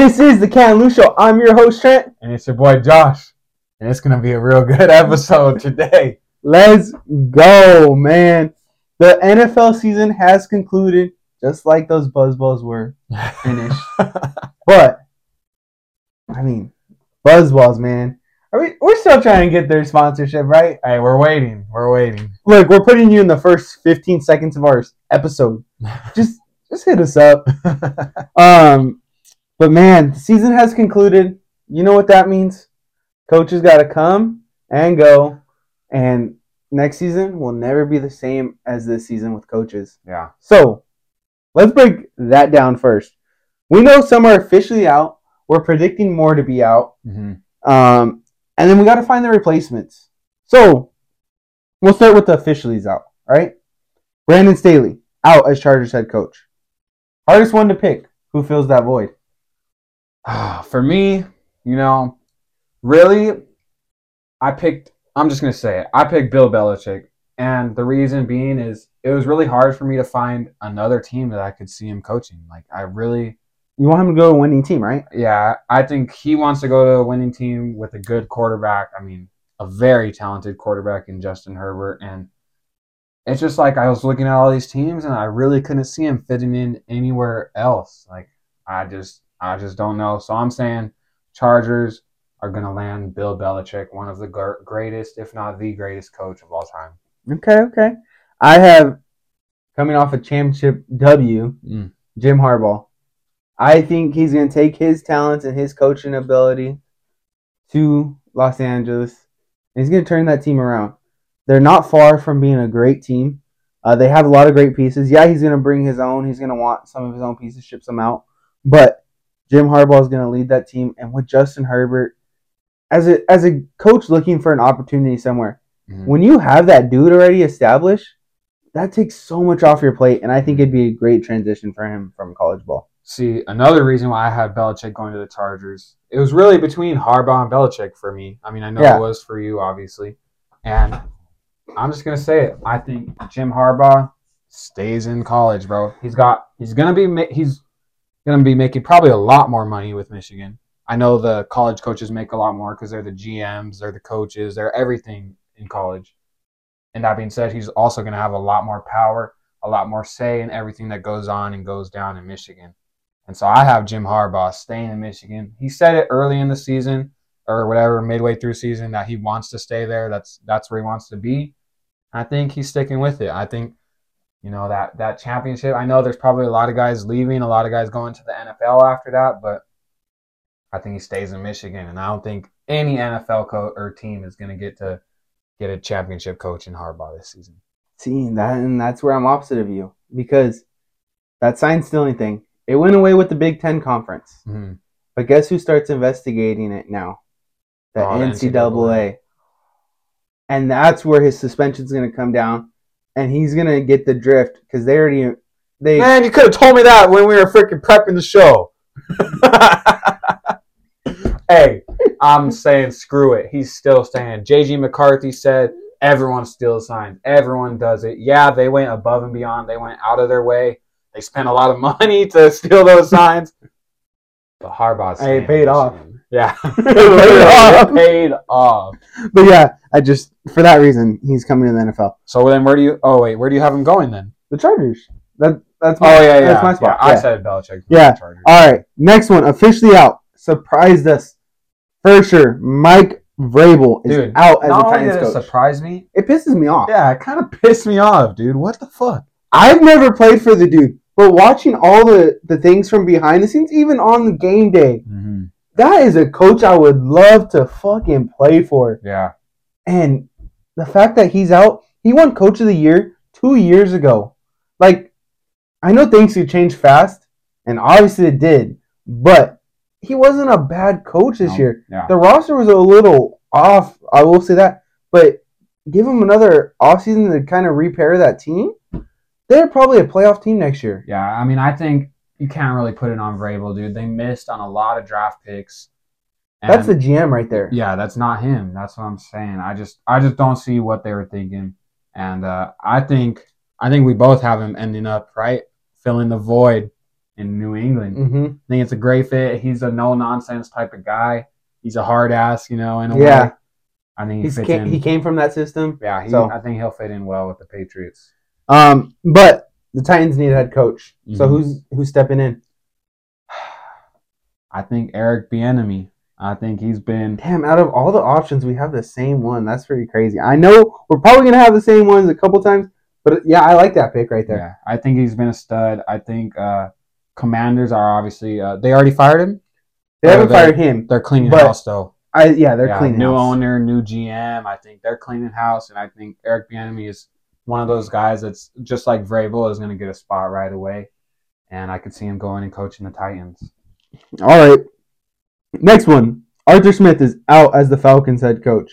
This is the Can Lou Show. I'm your host, Trent. And it's your boy Josh. And it's going to be a real good episode today. Let's go, man. The NFL season has concluded, just like those buzz balls were finished. but, I mean, buzz balls, man. Are we, we're still trying to get their sponsorship, right? hey, we're waiting. We're waiting. Look, we're putting you in the first 15 seconds of our episode. Just, just hit us up. Um, but man, the season has concluded. You know what that means? Coaches got to come and go, and next season will never be the same as this season with coaches. yeah. So, let's break that down first. We know some are officially out. We're predicting more to be out. hmm Um, and then we got to find the replacements. So, we'll start with the officiallys out, right? Brandon Staley out as Chargers head coach. Hardest one to pick. Who fills that void? For me, you know, really, I picked, I'm just going to say it. I picked Bill Belichick. And the reason being is it was really hard for me to find another team that I could see him coaching. Like, I really, You want him to go to a winning team, right? yeah, I think he wants to go to a winning team with a good quarterback. I mean, a very talented quarterback in Justin Herbert. And it's just like I was looking at all these teams and I really couldn't see him fitting in anywhere else. Like, I just, I just don't know. So I'm saying Chargers are going to land Bill Belichick, one of the gr- greatest, if not the greatest coach of all time. Okay, okay. I have coming off a championship W, Mm. Jim Harbaugh. I think he's going to take his talents and his coaching ability to Los Angeles, and he's going to turn that team around. They're not far from being a great team. Uh, they have a lot of great pieces. Yeah, he's going to bring his own. He's going to want some of his own pieces, ship some out. But Jim Harbaugh is going to lead that team, and with Justin Herbert as a as a coach looking for an opportunity somewhere, Mhm. when you have that dude already established, that takes so much off your plate, and I think it'd be a great transition for him from college ball. See, another reason why I had Belichick going to the Chargers, it was really between Harbaugh and Belichick for me. I mean, I know Yeah. it was for you, obviously. And I'm just gonna say it. I think Jim Harbaugh stays in college, bro. He's got. He's gonna be. ma- He's gonna be making probably a lot more money with Michigan. I know the college coaches make a lot more because they're the GMs, they're the coaches, they're everything in college. And that being said, he's also gonna have a lot more power, a lot more say in everything that goes on and goes down in Michigan. And so I have Jim Harbaugh staying in Michigan. He said it early in the season or whatever, midway through season, that he wants to stay there. That's that's where he wants to be. I think he's sticking with it. I think, you know, that that championship. I know there's probably a lot of guys leaving, a lot of guys going to the NFL after that, but I think he stays in Michigan, and I don't think any NFL co- or team is going to get to get a championship coach in Harbaugh this season. See that, and that's where I'm opposite of you because that sign stealing thing, it went away with the Big Ten conference. Mhm. But guess who starts investigating it now? The Oh, the NCAA. And that's where his suspension's going to come down, and he's to get the drift because they already they Man, you could have told me that when we were freaking prepping the show. hey, I'm saying screw it. He's still saying. JJ McCarthy said everyone steals signs. Everyone does it. Yeah, they went above and beyond. They went out of their way. They spent a lot of money to steal those signs. But Harbaugh's Hey, it paid off. Yeah, It paid off. It paid off. But yeah, I just for that reason he's coming to the NFL. So then, where do you? Oh wait, where do you have him going then? The Chargers. That that's my, Oh my, yeah, yeah. that's my spot. Yeah, I Yeah. said Belichick. Yeah. Chargers. All right, next one officially out. Surprised us for sure. Mike Vrabel is Dude, out as a Not only Titans did it coach. surprise me, it pisses me off. Yeah, it kind of pissed me off, dude. What the fuck? I've never played for the dude, but watching all the the things from behind the scenes, even on the game day, Mm-hmm. That is a coach I would love to fucking play for. Yeah. And the fact that he's out, he won Coach of the Year two years ago. Like, I know things could change fast, and obviously it did, but he wasn't a bad coach this No, year. Yeah. The roster was a little off, I will say that, but give him another offseason to kind of repair that team. They're probably a playoff team next year. Yeah. I mean, I think you can't really put it on Vrabel, dude. They missed on a lot of draft picks. That's the GM right there. Yeah, that's not him. That's what I'm saying. I just I just don't see what they were thinking. And uh, I think I think we both have him ending up right filling the void in New England. hmm I think it's a great fit. He's a no nonsense type of guy. He's a hard ass, you know, in a Yeah. way. I think he He's fits came, in. he came from that system. yeah, he, so- I think he'll fit in well with the Patriots. Um, but the Titans need a head coach. So Mhm. who's who's stepping in? I think Eric Bieniemy. I think he's been Damn, out of all the options, we have the same one. That's pretty crazy. I know we're probably gonna have the same ones a couple times, but yeah, I like that pick right there. yeah. I think he's been a stud. I think uh, Commanders are obviously uh, they already fired him. They haven't fired him. They're cleaning house though. I yeah, they're Yeah, cleaning new house. owner, new GM. I think they're cleaning house, and I think Eric Bieniemy is one of those guys that's just like Vrabel is going to get a spot right away, and I could see him going and coaching the Titans. All right. Next one. Arthur Smith is out as the Falcons head coach.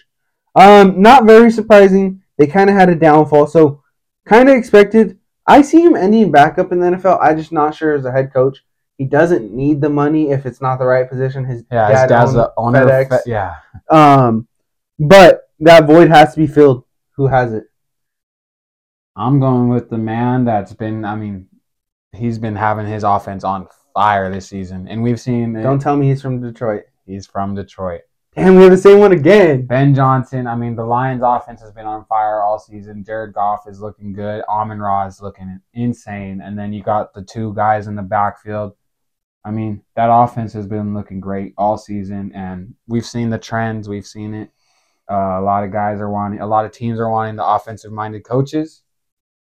Um, not very surprising. They kind of had a downfall, so kind of expected. I see him ending back up in the NFL. I just not sure as a head coach. He doesn't need the money if it's not the right position. His Yeah, dad his dad's the owner. FedEx. Fe- yeah, Um, but that void has to be filled. Who has it? I'm going with the man that's been. I mean, he's been having his offense on fire this season, and we've seen. It. Don't tell me he's from Detroit. He's from Detroit. Damn, we have the same one again. Ben Johnson. I mean, the Lions' offense has been on fire all season. Jared Goff is looking good. Amon Ra is looking insane. And then you got the two guys in the backfield. I mean, that offense has been looking great all season, and we've seen the trends. We've seen it. Uh, a lot of guys are wanting. A lot of teams are wanting the offensive-minded coaches.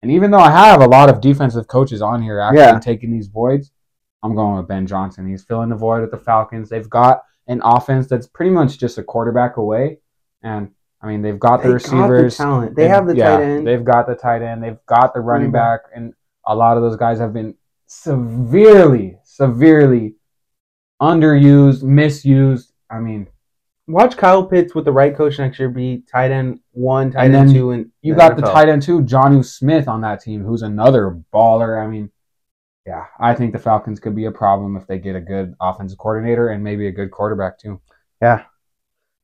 And even though I have a lot of defensive coaches on here actually Yeah. taking these voids, I'm going with Ben Johnson. He's filling the void with the Falcons. They've got an offense that's pretty much just a quarterback away. And I mean, they've got the receivers. got the talent. They have the yeah, tight end. They've got the tight end. They've got the running back. back, and a lot of those guys have been severely, severely underused, misused. I mean, Watch Kyle Pitts with the right coach next year be tight end one, tight And end two, and you got the tight end too, Jonnu Smith on that team, who's another baller. I mean, yeah, I think the Falcons could be a problem if they get a good offensive coordinator and maybe a good quarterback too. Yeah.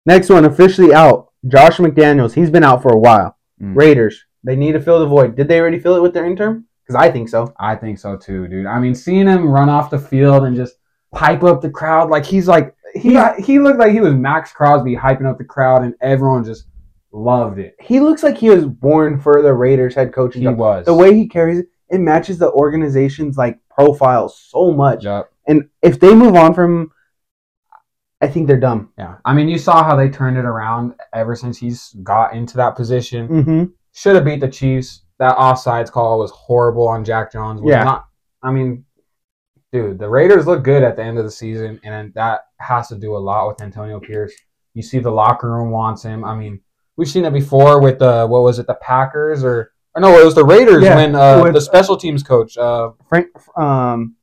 Next one officially out. Josh McDaniels. He's been out for a while. Mm. Raiders. They need to fill the void. Did they already fill it with their interim? Because I think so. I think so too, dude. I mean, seeing him run off the field and just pipe up the crowd like he's like he he looked like he was Maxx Crosby hyping up the crowd and everyone just loved it. He looks like he was born for the Raiders head coaching He job. was The way he carries it, it matches the organization's like profile so much. Yup. And if they move on from, I think they're dumb. Yeah, I mean, you saw how they turned it around ever since he's got into that position. Mm-hmm. Should have beat the Chiefs. That offsides call was horrible on Jack Jones. Was Yeah. Not, I mean, dude, the Raiders look good at the end of the season, and that has to do a lot with Antonio Pierce. You see, the locker room wants him. I mean, we've seen it before with the what was it, the Packers or, or no, it was the Raiders Yeah, when uh, with- the special teams coach, uh, Frank, um,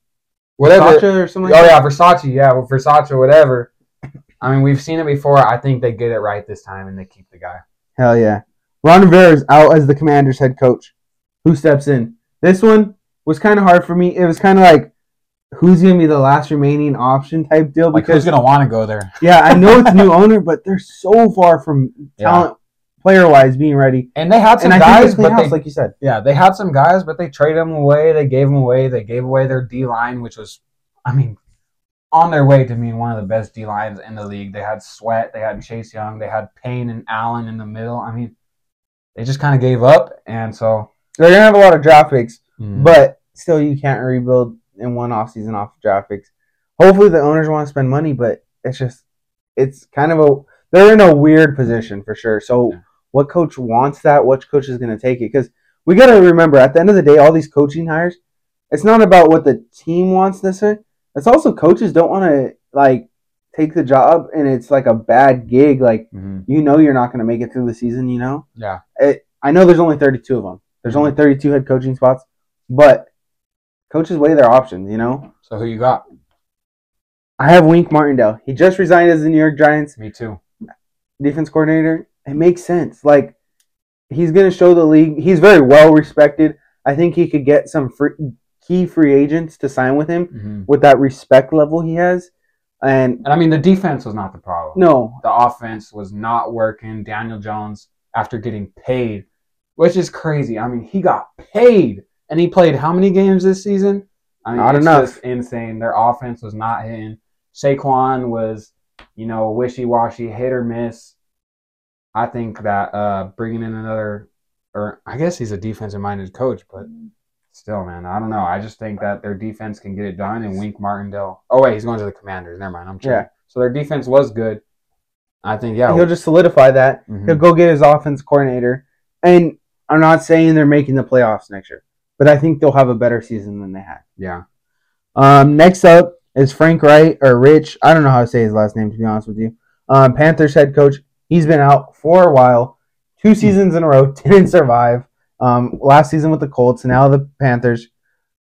whatever. Sacha or something. Oh yeah, Versace. Yeah, Versace, or whatever. I mean, we've seen it before. I think they get it right this time, and they keep the guy. Hell yeah. Ron Rivera is out as the Commanders head coach. Who steps in? This one was kind of hard for me. It was kind of like, who's going to be the last remaining option type deal? Like, Because who's gonna want to go there? yeah, I know it's new owner, but they're so far from Yeah. talent, player wise, being ready. And they had some guys, but house, they like you said. yeah, they had some guys, but they traded them away. They gave them away. They gave away their D line, which was, I mean, on their way to being one of the best D lines in the league. They had Sweat, they had Chase Young, they had Payne and Allen in the middle. I mean, they just kind of gave up, and so. They're going to have a lot of draft picks, mm, but still, you can't rebuild in one offseason off of draft picks. Hopefully, the owners want to spend money, but it's just, it's kind of a, they're in a weird position for sure. So, Yeah. what coach wants that? Which coach is going to take it? Because we got to remember, at the end of the day, all these coaching hires, it's not about what the team wants necessarily. It's also coaches don't want to like take the job, and it's like a bad gig. Like mhm, you know, you're not going to make it through the season. You know, yeah, it, I know there's only 32 of them. There's only 32 head coaching spots, but coaches weigh their options. You know, so who you got? I have Wink Martindale. He just resigned as the New York Giants Me too. defense coordinator. It makes sense. Like he's going to show the league. He's very well respected. I think he could get some free, key free agents to sign with him hmm with that respect level he has. And And I mean, the defense was not the problem. no, the offense was not working. Daniel Jones, after getting paid, which is crazy. I mean, he got paid and he played how many games this season? I mean, Not it's enough. just insane. Their offense was not hitting. Saquon was, you know, wishy washy, hit or miss. I think that uh, bringing in another, or I guess he's a defensive minded coach, but still, man, I don't know. I just think that their defense can get it done. And Wink Martindale. Oh wait, he's going to the Commanders. Never mind. I'm sure. Yeah. So their defense was good. I think yeah. He'll just solidify that. mhm. He'll go get his offense coordinator. And I'm not saying they're making the playoffs next year, but I think they'll have a better season than they had. yeah. Um, next up is Frank Wright or Rich. I don't know how to say his last name to be honest with you. Um, Panthers head coach. He's been out for a while, two seasons in a row, didn't survive. Um, last season with the Colts, now the Panthers.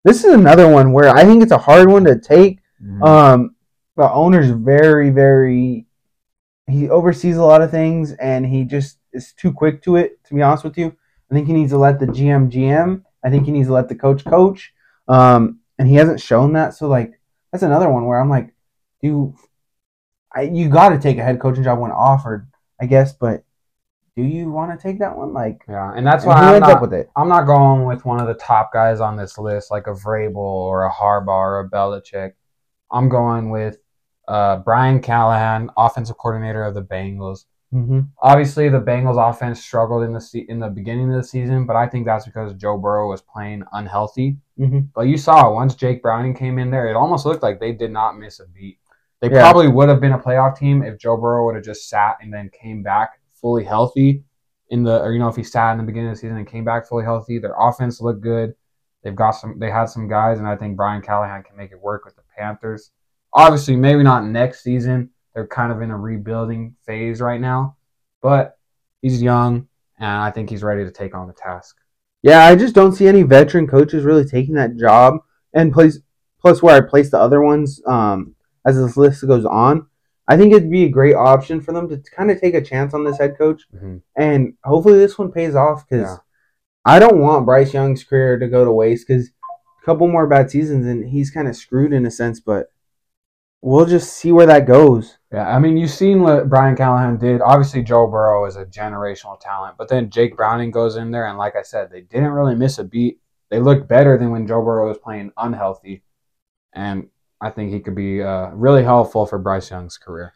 This is another one where I think it's a hard one to take. Mhm. Um, the owner's very, very. He oversees a lot of things, and he just is too quick to it. To be honest with you, I think he needs to let the GM GM. I think he needs to let the coach coach. Um, and he hasn't shown that. So like, that's another one where I'm like, do I? You got to take a head coaching job when offered, I guess, but do you want to take that one? Like, yeah, and that's why I'm not, with it? I'm not going with one of the top guys on this list, like a Vrabel or a Harbaugh or a Belichick. I'm going with uh, Brian Callahan, offensive coordinator of the Bengals. Mm-hmm. Obviously, the Bengals offense struggled in the se- in the beginning of the season, but I think that's because Joe Burrow was playing unhealthy. Mm-hmm. But you saw once Jake Browning came in there, it almost looked like they did not miss a beat. They Yeah. probably would have been a playoff team if Joe Burrow would have just sat and then came back fully healthy in the or you know if he sat in the beginning of the season and came back fully healthy. Their offense looked good. They've got some they had some guys and I think Brian Callahan can make it work with the Panthers. Obviously, maybe not next season. They're kind of in a rebuilding phase right now. But he's young and I think he's ready to take on the task. Yeah, I just don't see any veteran coaches really taking that job. And place plus where I place the other ones um, as this list goes on, I think it'd be a great option for them to kind of take a chance on this head coach, Mhm. and hopefully this one pays off because Yeah. I don't want Bryce Young's career to go to waste because a couple more bad seasons and he's kind of screwed in a sense. But we'll just see where that goes. Yeah, I mean, you've seen what Brian Callahan did. Obviously, Joe Burrow is a generational talent, but then Jake Browning goes in there, and like I said, they didn't really miss a beat. They looked better than when Joe Burrow was playing unhealthy, and I think he could be uh, really helpful for Bryce Young's career.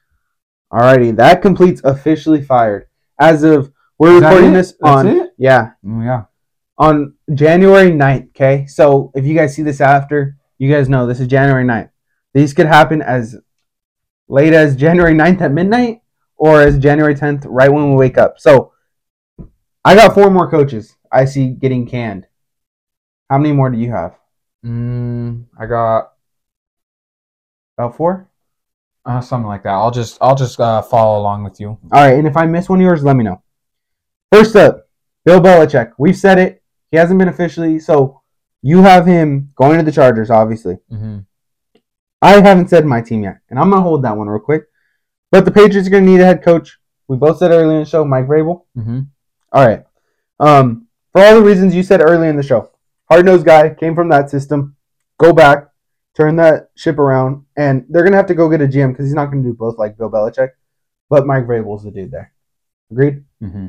Alrighty, that completes officially fired as of we're Is recording this on it? yeah Mm, yeah. on January 9th, okay? So if you guys see this after, you guys know this is January 9th. These could happen as late as January 9th at midnight or as January 10th right when we wake up. So I got four more coaches I see getting canned. How many more do you have? Mm, I got About four? uh, something like that. I'll just I'll just uh, follow along with you. All right, and if I miss one of yours, let me know. First up, Bill Belichick. We've said it. He hasn't been officially, so you have him going to the Chargers, obviously. Mm-hmm. I haven't said my team yet, and I'm gonna hold that one real quick. But the Patriots are gonna need a head coach. We both said earlier in the show, Mike Vrabel. Mm-hmm. All right. Um, for all the reasons you said earlier in the show, hard nosed guy came from that system. Go back, turn that ship around, and they're gonna have to go get a GM because he's not gonna do both like Bill Belichick. But Mike Vrabel's the dude there. Agreed. Mm-hmm.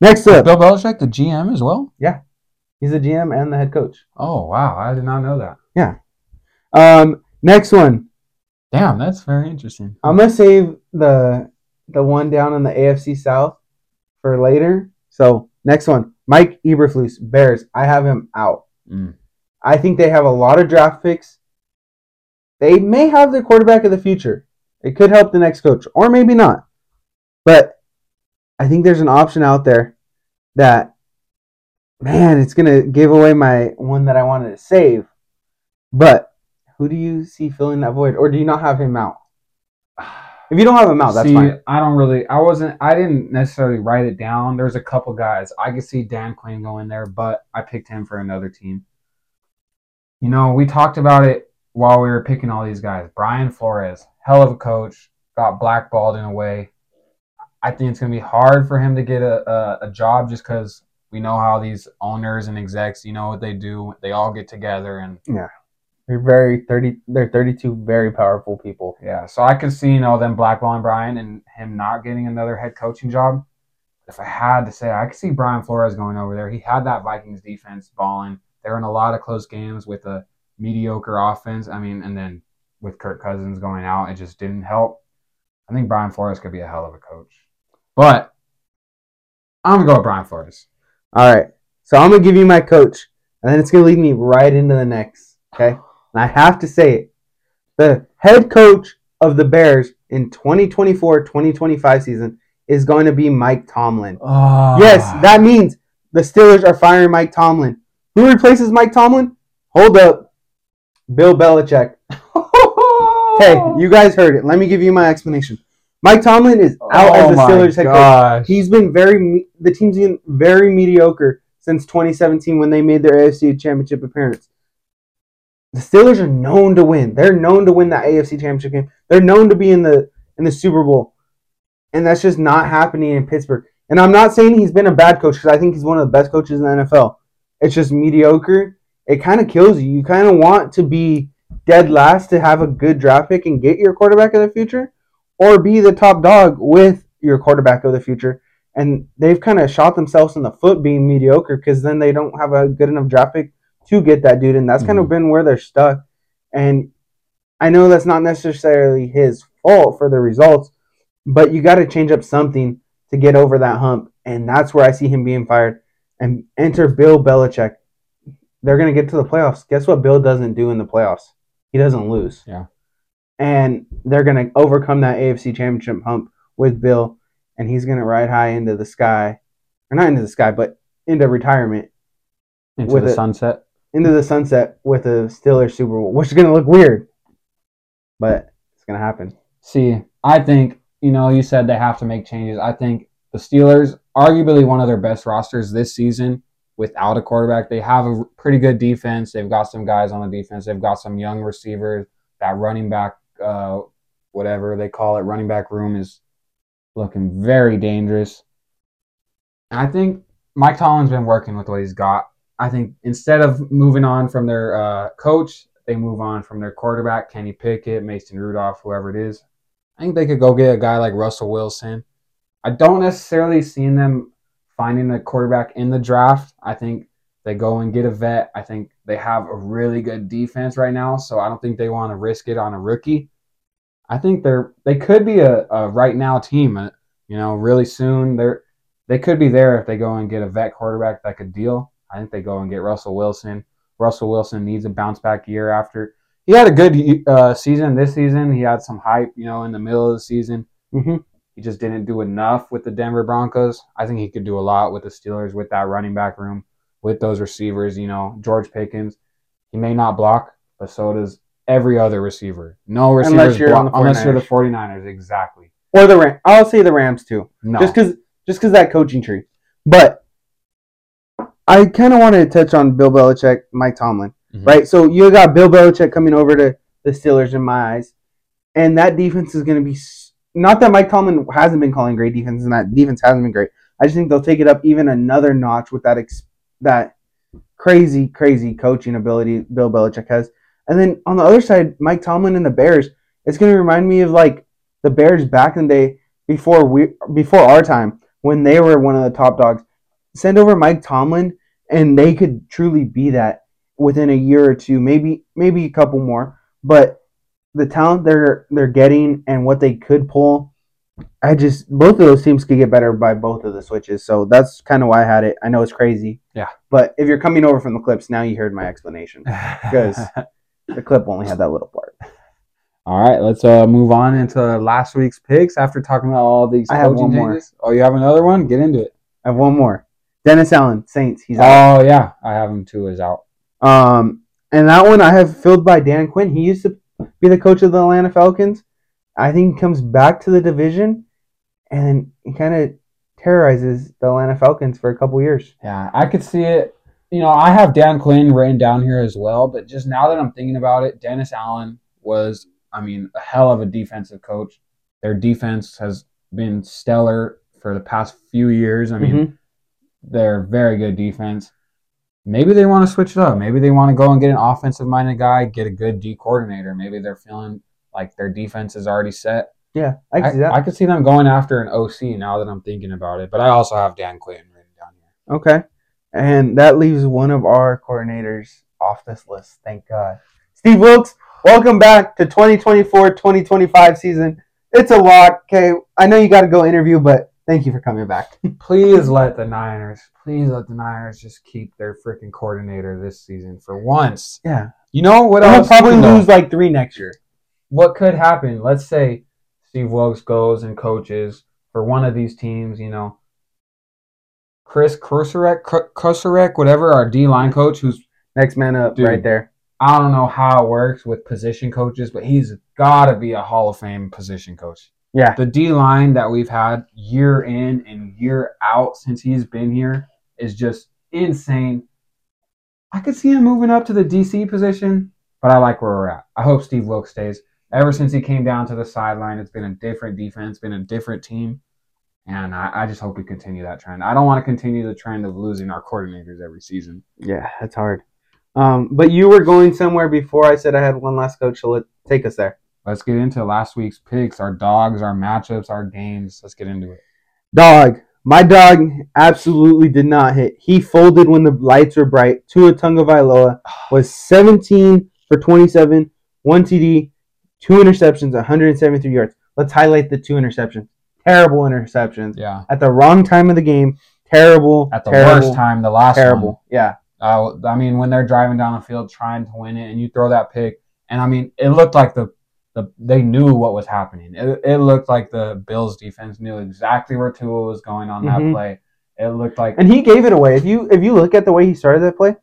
Next up, Bill Belichick, the GM as well. Yeah, he's the GM and the head coach. Oh wow, I did not know that. Yeah. Um, next one, Damn, that's very interesting. I'm gonna save the the one down in the AFC South for later. So next one, Mike Eberflus, Bears. I have him out. Mm. I think they have a lot of draft picks. They may have the quarterback of the future. It could help the next coach, or maybe not. But I think there's an option out there that, man, it's gonna give away my one that I wanted to save. But who do you see filling that void, or do you not have him out? If you don't have him out, that's see, fine. I don't really. I wasn't. I didn't necessarily write it down. There's a couple guys I could see Dan Quinn going there, but I picked him for another team. You know, we talked about it while we were picking all these guys. Brian Flores, hell of a coach, got blackballed in a way. I think it's gonna be hard for him to get a a, a job just because we know how these owners and execs, you know what they do. They all get together and They're very thirty. They're thirty-two very powerful people. Yeah, so I could see, you know, them blackballing Brian and him not getting another head coaching job. If I had to say, I could see Brian Flores going over there. He had that Vikings defense balling. They were in a lot of close games with a mediocre offense. I mean, and then with Kirk Cousins going out, it just didn't help. I think Brian Flores could be a hell of a coach. But I'm gonna go with Brian Flores. All right. So I'm gonna give you my coach, and then it's gonna lead me right into the next. Okay. And I have to say it. The head coach of the Bears in 2024-2025 season is going to be Mike Tomlin. Oh. Yes, that means the Steelers are firing Mike Tomlin. Who replaces Mike Tomlin? Hold up. Bill Belichick. hey, you guys heard it. Let me give you my explanation. Mike Tomlin is out as the oh Steelers head coach. coach. He's been very the team's been very mediocre since 2017 when they made their AFC Championship appearance. The Steelers are known to win. They're known to win the AFC Championship game. They're known to be in the in the Super Bowl, and that's just not happening in Pittsburgh. And I'm not saying he's been a bad coach because I think he's one of the best coaches in the NFL. It's just mediocre. It kind of kills you. You kind of want to be dead last to have a good draft pick and get your quarterback of the future, or be the top dog with your quarterback of the future. And they've kind of shot themselves in the foot being mediocre because then they don't have a good enough draft pick to get that dude. And that's kind of mm. been where they're stuck. And I know that's not necessarily his fault for the results, but you got to change up something to get over that hump. And that's where I see him being fired. And enter Bill Belichick. They're going to get to the playoffs. Guess what Bill doesn't do in the playoffs? He doesn't lose. Yeah. And they're going to overcome that AFC championship hump with Bill. And he's going to ride high into the sky. Or not into the sky, but into retirement, Into with the it. sunset. Into the sunset with a Steelers Super Bowl, which is going to look weird. But it's going to happen. See, I think, you know, you said they have to make changes. I think the Steelers, arguably one of their best rosters this season without a quarterback. They have a pretty good defense. They've got some guys on the defense. They've got some young receivers. That running back, uh, whatever they call it, running back room is looking very dangerous. I think Mike Tomlin's been working with what he's got. I think instead of moving on from their uh, coach, they move on from their quarterback, Kenny Pickett, Mason Rudolph, whoever it is. I think they could go get a guy like Russell Wilson. I don't necessarily see them finding a quarterback in the draft. I think they go and get a vet. I think they have a really good defense right now, so I don't think they want to risk it on a rookie. I think they're they could be a, a right now team. uh, You know, really soon they're they could be there if they go and get a vet quarterback that could deal. I think they go and get Russell Wilson. Russell Wilson needs a bounce back year after he had a good uh, season this season. He had some hype, you know, in the middle of the season. Mm-hmm. He just didn't do enough with the Denver Broncos. I think he could do a lot with the Steelers with that running back room, with those receivers. You know, George Pickens, he may not block, but so does every other receiver. No receivers you're on block the unless you're the 49ers. 49ers. Exactly. Or the Rams. I'll say the Rams too. No. Just because just because that coaching tree. But I kind of want to touch on Bill Belichick, Mike Tomlin, Mhm. right? So you got Bill Belichick coming over to the Steelers in my eyes, and that defense is going to be not that Mike Tomlin hasn't been calling great defense, and that defense hasn't been great. I just think they'll take it up even another notch with that ex- that crazy, crazy coaching ability Bill Belichick has. And then on the other side, Mike Tomlin and the Bears, it's going to remind me of like the Bears back in the day before we before our time when they were one of the top dogs. Send over Mike Tomlin, and they could truly be that within a year or two, maybe maybe a couple more. But the talent they're they're getting and what they could pull, I just both of those teams could get better by both of the switches. So that's kind of why I had it. I know it's crazy, Yeah. but if you're coming over from the clips, now you heard my explanation. Because the clip only had that little part. all right, let's uh, move on into last week's picks after talking about all these I have one more. Oh, you have another one? Get into it. I have one more. Dennis Allen, Saints. He's out. Oh yeah, I have him too. Is out. Um, and that one I have filled by Dan Quinn. He used to be the coach of the Atlanta Falcons. I think he comes back to the division, and he kind of terrorizes the Atlanta Falcons for a couple years. Yeah, I could see it. You know, I have Dan Quinn written down here as well, but just now that I'm thinking about it, Dennis Allen was, I mean, a hell of a defensive coach. Their defense has been stellar for the past few years. I mean, Mhm. They're very good defense. Maybe they want to switch it up. Maybe they want to go and get an offensive minded guy, get a good D coordinator. Maybe they're feeling like their defense is already set. Yeah, I can see that. I could see them going after an OC now that I'm thinking about it. But I also have Dan Quinn written down here. okay, and that leaves one of our coordinators off this list. Thank God. Steve Wilks, welcome back to 2024-2025 season. It's a lot. Okay, I know you got to go interview, but thank you for coming back. Please let the Niners, please let the Niners just keep their freaking coordinator this season for once. Yeah, You know what I'll probably lose like three next year. What could happen? Let's say Steve Wilks goes and coaches for one of these teams. You know, Chris Kruserek, Kruserek, whatever, our D line coach, who's Next man up, Dude. right there. I don't know how it works with position coaches, but he's got to be a Hall of Fame position coach. Yeah, The D line that we've had year in and year out since he's been here is just insane. I could see him moving up to the DC position, but I like where we're at. I hope Steve Wilks stays. Ever since he came down to the sideline, it's been a different defense, been a different team. And I, I just hope we continue that trend. I don't want to continue the trend of losing our coordinators every season. yeah, that's hard. Um, but you were going somewhere before I said I had one last coach, so let take us there. Let's get into last week's picks, our dogs, our matchups, our games. Let's get into it. Dog. My dog absolutely did not hit. He folded when the lights were bright. Tua Tagovailoa was 17 for 27, one TD, two interceptions, 173 yards. Let's highlight the two interceptions. Terrible interceptions Yeah. at the wrong time of the game. Terrible. At the terrible, worst time, the last one. Terrible. Yeah. Uh, I mean, when they're driving down the field trying to win it, and you throw that pick, and I mean, it looked like the, the they knew what was happening. It, it looked like the Bills defense knew exactly where Tua was going on that Mhm. play. It looked like And he gave it away. If you if you look at the way he started that play,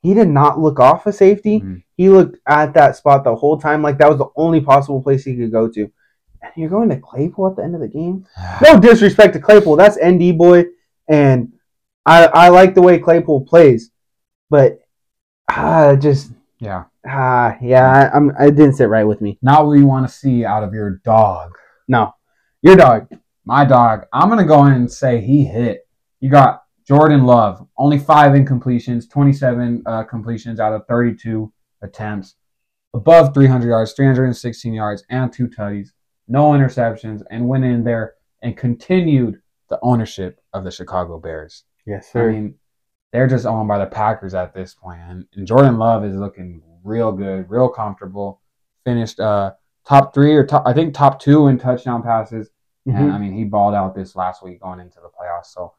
he did not look off a safety. Mhm. He looked at that spot the whole time like that was the only possible place he could go to. And you're going to Claypool at the end of the game? No disrespect to Claypool. That's ND boy, and I I like the way Claypool plays, but ah, just yeah, ah, yeah, I, I'm I didn't sit right with me. not what you want to see out of your dog. No, your dog. My dog, I'm gonna go in and say he hit. You got Jordan Love, only five incompletions, 27 uh, completions out of 32 attempts, above 300 yards, 316 yards, and two tutties, no interceptions, and went in there and continued the ownership of the Chicago Bears. Yes, sir. I mean, they're just owned by the Packers at this point, and, and Jordan Love is looking real good, real comfortable. Finished uh, top three or top, I think top two in touchdown passes. And Mhm. I mean, he balled out this last week going into the playoffs. So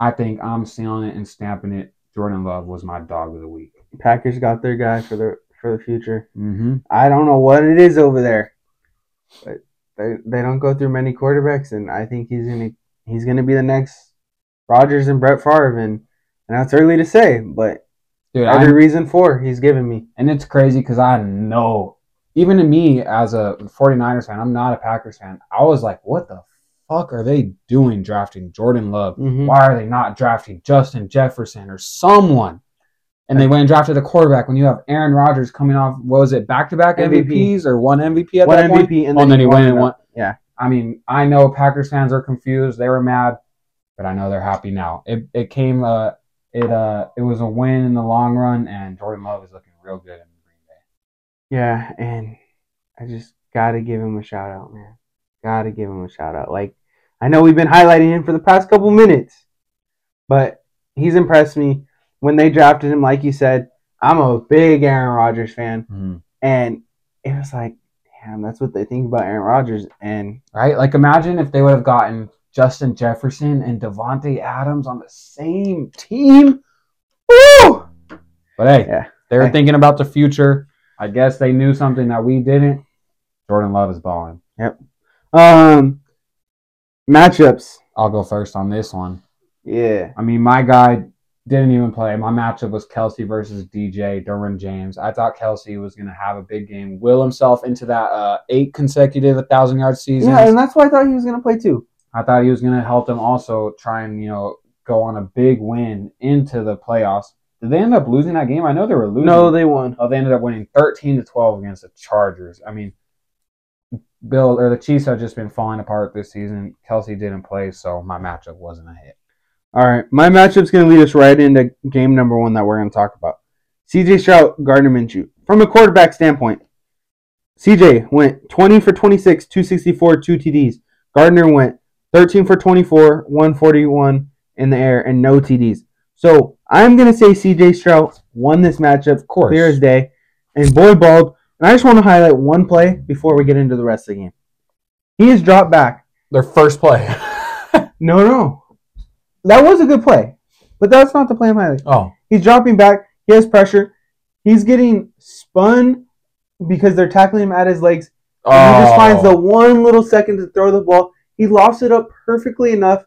I think I'm sealing it and stamping it. Jordan Love was my dog of the week. Packers got their guy for the for the future. Mm-hmm. I don't know what it is over there, but they they don't go through many quarterbacks, and I think he's gonna he's gonna be the next Rodgers and Brett Favre, and and that's early to say, but Dude, every I, reason for he's given me. and it's crazy because I know, even to me as a 49ers fan, I'm not a Packers fan. I was like, what the fuck are they doing drafting Jordan Love? Mhm. Why are they not drafting Justin Jefferson or someone? And they went and drafted a quarterback when you have Aaron Rodgers coming off, what was it, back to back MVPs or one MVP at One that point? MVP, and Oh, then, then he went and won. Yeah, I mean, I know Packers fans are confused. They were mad, but I know they're happy now. It it came uh it uh it was a win in the long run, and Jordan Love is looking real good in the Green Bay. yeah, and I just gotta give him a shout out, man. Gotta give him a shout out. Like I know we've been highlighting him for the past couple minutes, but he's impressed me. When they drafted him, like you said, I'm a big Aaron Rodgers fan. And it was like, damn, that's what they think about Aaron Rodgers. And Right? Like imagine if they would have gotten Justin Jefferson and Davante Adams on the same team. Woo! But hey, Yeah. they were Hey. thinking about the future. I guess they knew something that we didn't. Jordan Love is balling. um, matchups, I'll go first on this one. yeah, I mean, my guy didn't even play. My matchup was Kelce versus DJ Derwin James. I thought Kelce was going to have a big game, will himself into that uh, eight consecutive 1,000 yard season. yeah, and that's why I thought he was gonna play too. I thought he was going to help them also try and, you know, go on a big win into the playoffs. Did they end up losing that game? I know they were losing. No, they won. Oh, they ended up winning 13 to 12 against the Chargers. I mean, Bill or the Chiefs have just been falling apart this season. Kelce didn't play, so my matchup wasn't a hit. All right, my matchup's gonna lead us right into game number one that we're gonna talk about. C.J. Stroud, Gardner Minshew. From a quarterback standpoint, C.J. went 20 for 26, 264, two TDs. Gardner went 13 for 24, 141 in the air, and no TDs. So I'm gonna say CJ Stroud won this matchup Of course. clear as day, and boy balled. And I just want to highlight one play before we get into the rest of the game. He is dropped back. Their first play. No, no, that was a good play, but that's not the play I'm highlighting. oh. He's dropping back. He has pressure. He's getting spun because they're tackling him at his legs. And he just finds the oh. one little second to throw the ball. He lofts it up perfectly enough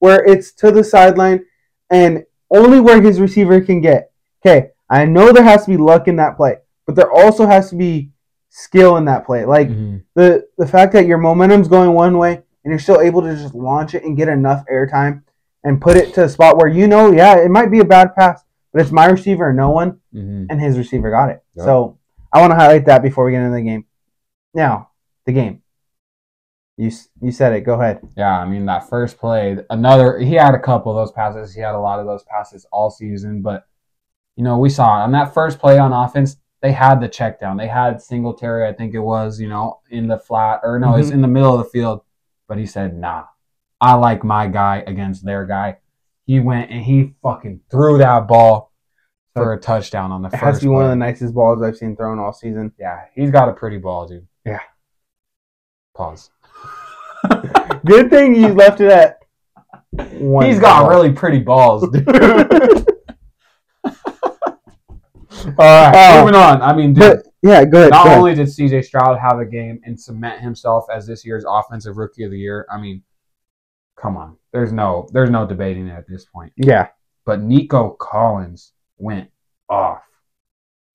where it's to the sideline and only where his receiver can get. Okay, I know there has to be luck in that play, but there also has to be skill in that play. Like Mhm. the the fact that your momentum's going one way and you're still able to just launch it and get enough airtime and put it to a spot where you know, yeah, it might be a bad pass, but it's my receiver and no one Mhm. and his receiver got it. Yep. So I want to highlight that before we get into the game. Now, the game. You you said it. Go ahead. Yeah, I mean that first play, another he had a couple of those passes. He had a lot of those passes all season, but you know, we saw it. on that first play on offense, they had the check down. They had Singletary, I think it was, you know, in the flat or no, it's Mhm. in the middle of the field. But he said, nah. I like my guy against their guy. He went and he fucking threw that ball for a touchdown on the It first has to be one of the nicest balls I've seen thrown all season. Yeah, he's got a pretty ball, dude. Yeah. Pause. Good thing you left it at one. He's got ball. really pretty balls, dude. All right, Uh, moving on. I mean, dude, But yeah, go ahead. not go ahead. only did CJ Stroud have a game and cement himself as this year's offensive rookie of the year, I mean, come on, there's no there's no debating it at this point. yeah, But Nico Collins went off.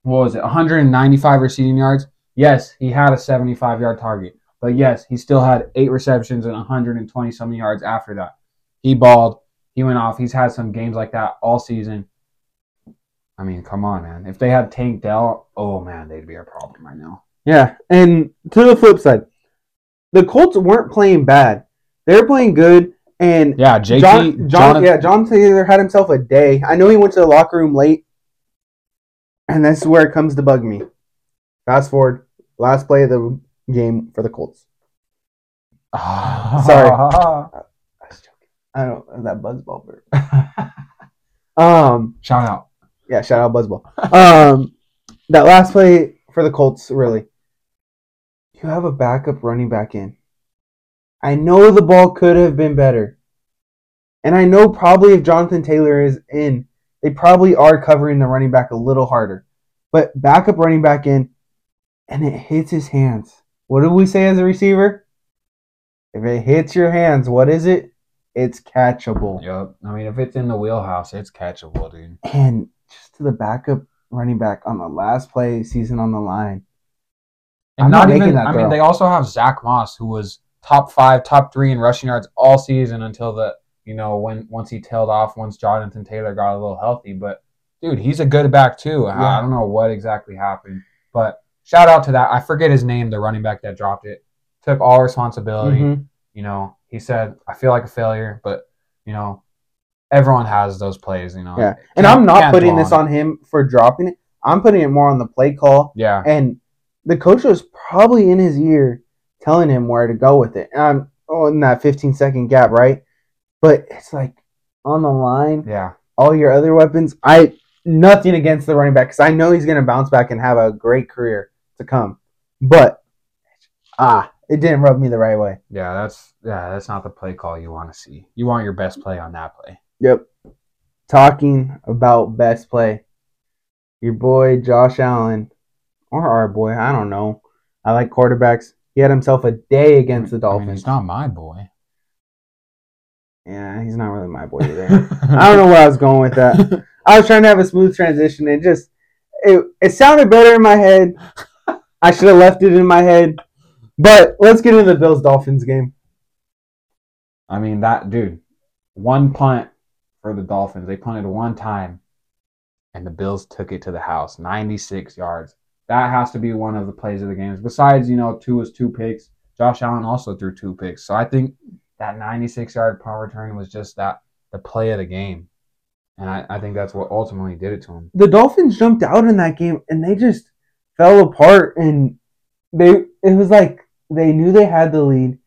What was it? 195 receiving yards. Yes, he had a 75 yard target, but yes, he still had eight receptions and 120 something yards after that. He balled. He went off. He's had some games like that all season. I mean, come on, man. If they had Tank Dell, oh man, they'd be a problem right now. yeah. And to the flip side, the Colts weren't playing bad. They were playing good. And Yeah, JT, John, John, Jonathan- yeah, John Taylor had himself a day. I know he went to the locker room late, and this is where it comes to bug me. Fast forward, last play of the game for the Colts. Sorry. I was joking. I don't that buzzball bird. Um, Shout out. yeah, shout out buzzball. Um, that last play for the Colts, really. You have a backup running back in. I know the ball could have been better. And I know probably if Jonathan Taylor is in, they probably are covering the running back a little harder. But backup running back in, and it hits his hands. What do we say as a receiver? If it hits your hands, what is it? It's catchable. Yep. I mean, if it's in the wheelhouse, it's catchable, dude. And just to the backup running back on the last play, season on the line. And I'm not, not making even. that I mean, they also have Zack Moss, who was top five, top three in rushing yards all season until the you know when once he tailed off, once Jonathan Taylor got a little healthy. But dude, he's a good back too. Yeah. I don't know what exactly happened, but shout out to that. I forget his name, the running back that dropped it. Took all responsibility. Mhm. You know, he said, "I feel like a failure," but you know, everyone has those plays. You know. Yeah. And I'm not putting this on on him for dropping it. I'm putting it more on the play call. Yeah. And the coach was probably in his ear telling him where to go with it. And I'm oh, in that 15 second gap, right? But it's like on the line, Yeah. all your other weapons. I nothing against the running back because I know he's going to bounce back and have a great career to come. But ah, it didn't rub me the right way. Yeah, that's yeah, that's not the play call you want to see. You want your best play on that play. Yep. Talking about best play, your boy Josh Allen, or our boy, I don't know. I like quarterbacks. He had himself a day against the I mean, Dolphins. he's not my boy. yeah, he's not really my boy either. I don't know where I was going with that. I was trying to have a smooth transition. and just it it sounded better in my head. I should have left it in my head. But let's get into the Bills Dolphins game. I mean that dude, one punt for the Dolphins. They punted one time, and the Bills took it to the house, ninety-six yards. That has to be one of the plays of the games. Besides, you know, two was two picks. Josh Allen also threw two picks. So I think that ninety-six yard punt return was just that the play of the game, and I, I think that's what ultimately did it to him. the Dolphins jumped out in that game and they just fell apart and they it was like they knew they had the lead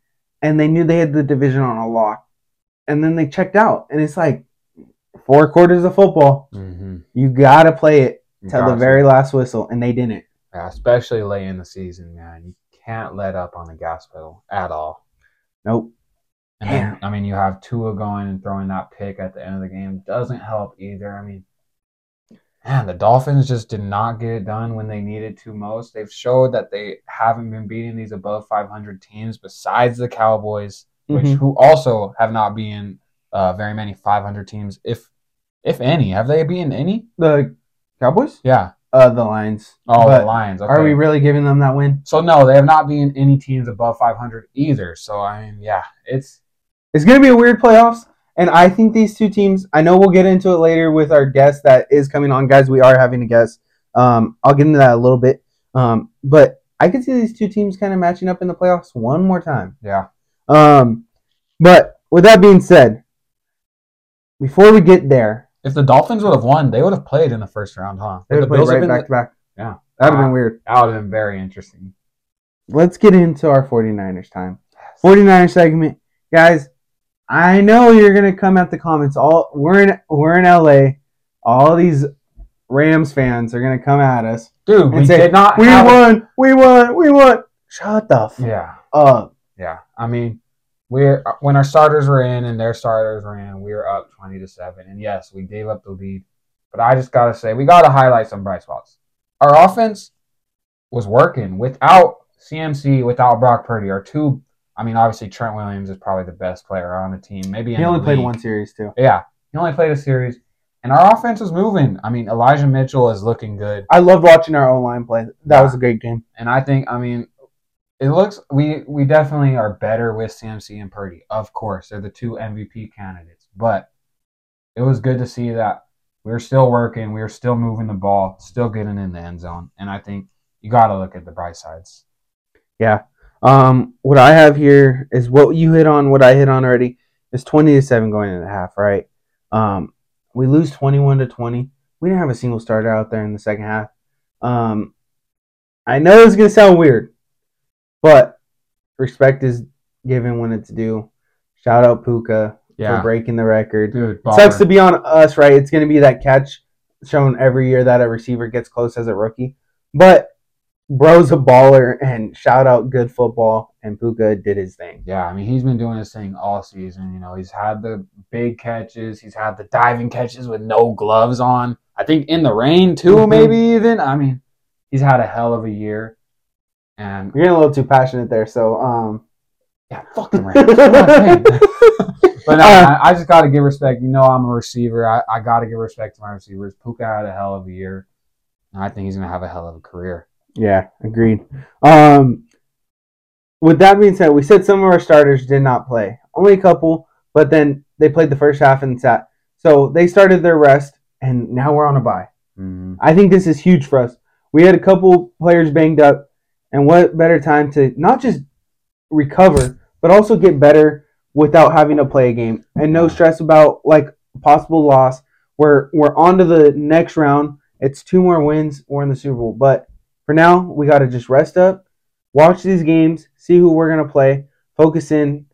and they knew they had the division on a lock and then they checked out and it's like four quarters of football. Mm-hmm. You gotta play it till the very last whistle, and they didn't. Yeah, especially late in the season, man. You can't let up on the gas pedal at all. Nope. And then, I mean, you have Tua going and throwing that pick at the end of the game doesn't help either. I mean, man, the Dolphins just did not get it done when they needed to most. They've showed that they haven't been beating these above 500 teams besides the Cowboys, which Mhm. who also have not been uh, very many 500 teams, if if any. Have they beaten any? The Cowboys? Yeah. Uh, the Lions. Oh, But the Lions. Okay. Are we really giving them that win? So no, they have not been any teams above 500 either. So I mean, yeah, it's It's gonna be a weird playoffs, and I think these two teams. I know we'll get into it later with our guest that is coming on, guys. We are having a guest. Um, I'll get into that a little bit. Um, but I could see these two teams kind of matching up in the playoffs one more time. yeah, Um, but with that being said, before we get there, if the Dolphins would have won, they would have played in the first round, huh? they Would would the play right back to back. Yeah. That'd have Uh, been weird. that would have been very interesting. Let's get into our 49ers time. 49ers segment. Guys, I know you're gonna come at the comments. All we're in we're in LA. All these Rams fans are gonna come at us. Dude, we say, did not We have a- won, we won, we won. Shut the f Yeah, up. yeah. I mean, we're when our starters were in and their starters were in, we were up 20 to 7. And yes, we gave up the lead. But I just got to say, we got to highlight some bright spots. Our offense was working without CMC, without Brock Purdy. Our two, I mean, obviously Trent Williams is probably the best player on the team. Maybe He only played one series too. Yeah, he only played a series, and our offense was moving. I mean, Elijah Mitchell is looking good, I loved watching our own line play. That was a great game. and I think, I mean, it looks we we definitely are better with CMC and Purdy. Of course, they're the two MVP candidates, but it was good to see that we are still working, we are still moving the ball, still getting in the end zone, and I think you got to look at the bright sides. Yeah. Um, what I have here is what you hit on, what I hit on already. It's twenty to seven going into the half, right? Um, we lose twenty one to twenty. We didn't have a single starter out there in the second half. Um, I know it's gonna sound weird, but respect is given when it's due. Shout out Puka for breaking the record. dude, sucks to be on us, right? It's going to be that catch shown every year that a receiver gets close as a rookie. But bro's a baller, and shout out good football, and Puka did his thing. Yeah, I mean he's been doing his thing all season. You know, he's had the big catches, he's had the diving catches with no gloves on. I think in the rain too, Mhm. maybe even. I mean, he's had a hell of a year. And You're getting a little too passionate there, so um. yeah, fucking rain. That's what I'm saying. but no, I, I just got to give respect. You know, I'm a receiver. I, I got to give respect to my receivers. Puka had a hell of a year, and I think he's gonna have a hell of a career. Yeah, agreed. Um, with that being said, we said some of our starters did not play. Only a couple, but then they played the first half and sat. So they started their rest, and now we're on a bye. Mm-hmm. I think this is huge for us. We had a couple players banged up, and what better time to not just recover, but also get better without having to play a game and no stress about like possible loss. We're we're on to the next round. It's two more wins. We're in the Super Bowl, but for now we got to just rest up, watch these games, see who we're gonna play, focus in,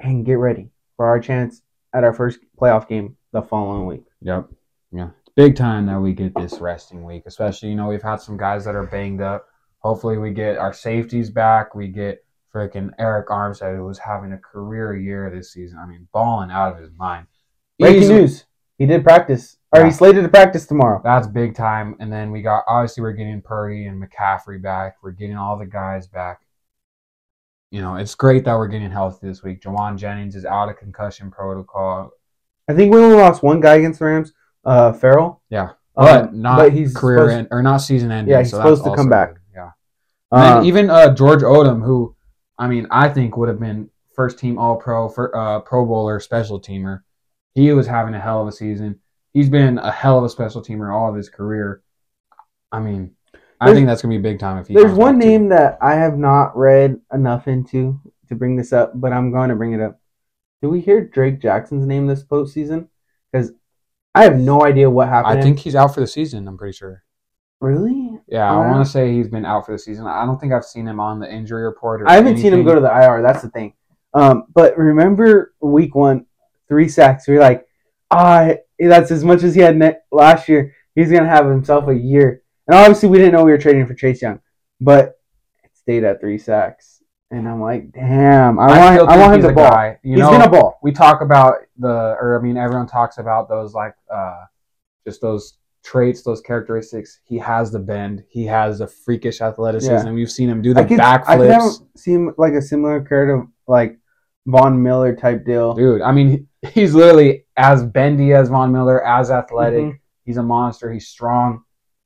and get ready for our chance at our first playoff game the following week. Yep. Yeah. It's big time that we get this resting week, especially, you know, we've had some guys that are banged up. Hopefully we get our safeties back. We get freaking Arik Armstead, who was having a career year this season. I mean, balling out of his mind. Breaking Easily- news: He did practice, Yeah. he's slated to practice tomorrow. That's big time. And then we got obviously we're getting Purdy and McCaffrey back. We're getting all the guys back. You know, it's great that we're getting healthy this week. Jauan Jennings is out of concussion protocol. I think we only lost one guy against the Rams, uh, Farrell. Yeah. Um, But not but he's career end, or not season ending. Yeah, he's so supposed to come back. good. Yeah. And Uh, even uh, George Odum, who I mean, I think would have been first team All Pro, for, uh, Pro Bowler, special teamer. He was having a hell of a season. He's been a hell of a special teamer all of his career. I mean, I There's- think that's gonna be big time if he. there's one back, too. name that I have not read enough into to bring this up, but I'm going to bring it up. Did we hear Drake Jackson's name this postseason? Because I have no idea what happened. I think he's out for the season. I'm pretty sure. really. Yeah, I want to say he's been out for the season. I don't think I've seen him on the injury report. Or I haven't seen him go to the IR. That's the thing. Um, but remember week one, three sacks. We are like, ah, that's as much as he had ne- last year. He's gonna have himself a year. And obviously, we didn't know we were trading for Chase Young, but it stayed at three sacks. And I'm like, damn, I, want, I want him to ball. guy. You he's know, gonna ball. we talk about the, or I mean, everyone talks about those like, uh, just those traits, those characteristics. He has the bend. He has the freakish athleticism. Yeah. We've seen him do the I could, I could have backflips. seen like a similar character, like Von Miller type deal. Dude, I mean, he's literally as bendy as Von Miller, as athletic. Mhm. He's a monster. He's strong.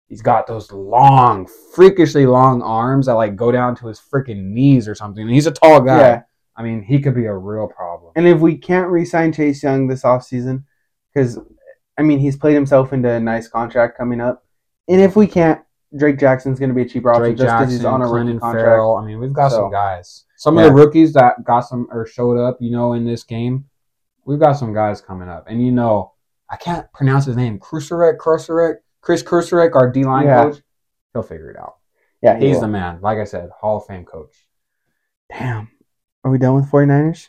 He's got those long, freakishly long arms that like go down to his freaking knees or something. And he's a tall guy. Yeah. I mean, he could be a real problem. And if we can't re-sign Chase Young this offseason, because I mean he's played himself into a nice contract coming up, and if we can't, Drake Jackson's going to be a cheaper option Drake just because he's on a rookie Clinton contract. Farrell. I mean, we've got So, some guys. Some yeah. of the rookies that got some or showed up, you know, in this game, we've got some guys coming up. And you know, I can't pronounce his name. Kruserek, Kruserek, Chris Kruserek, our D line Yeah. coach. He'll figure it out. Yeah, he He's will. the man. Like I said, Hall of Fame coach. Damn. Are we done with 49ers?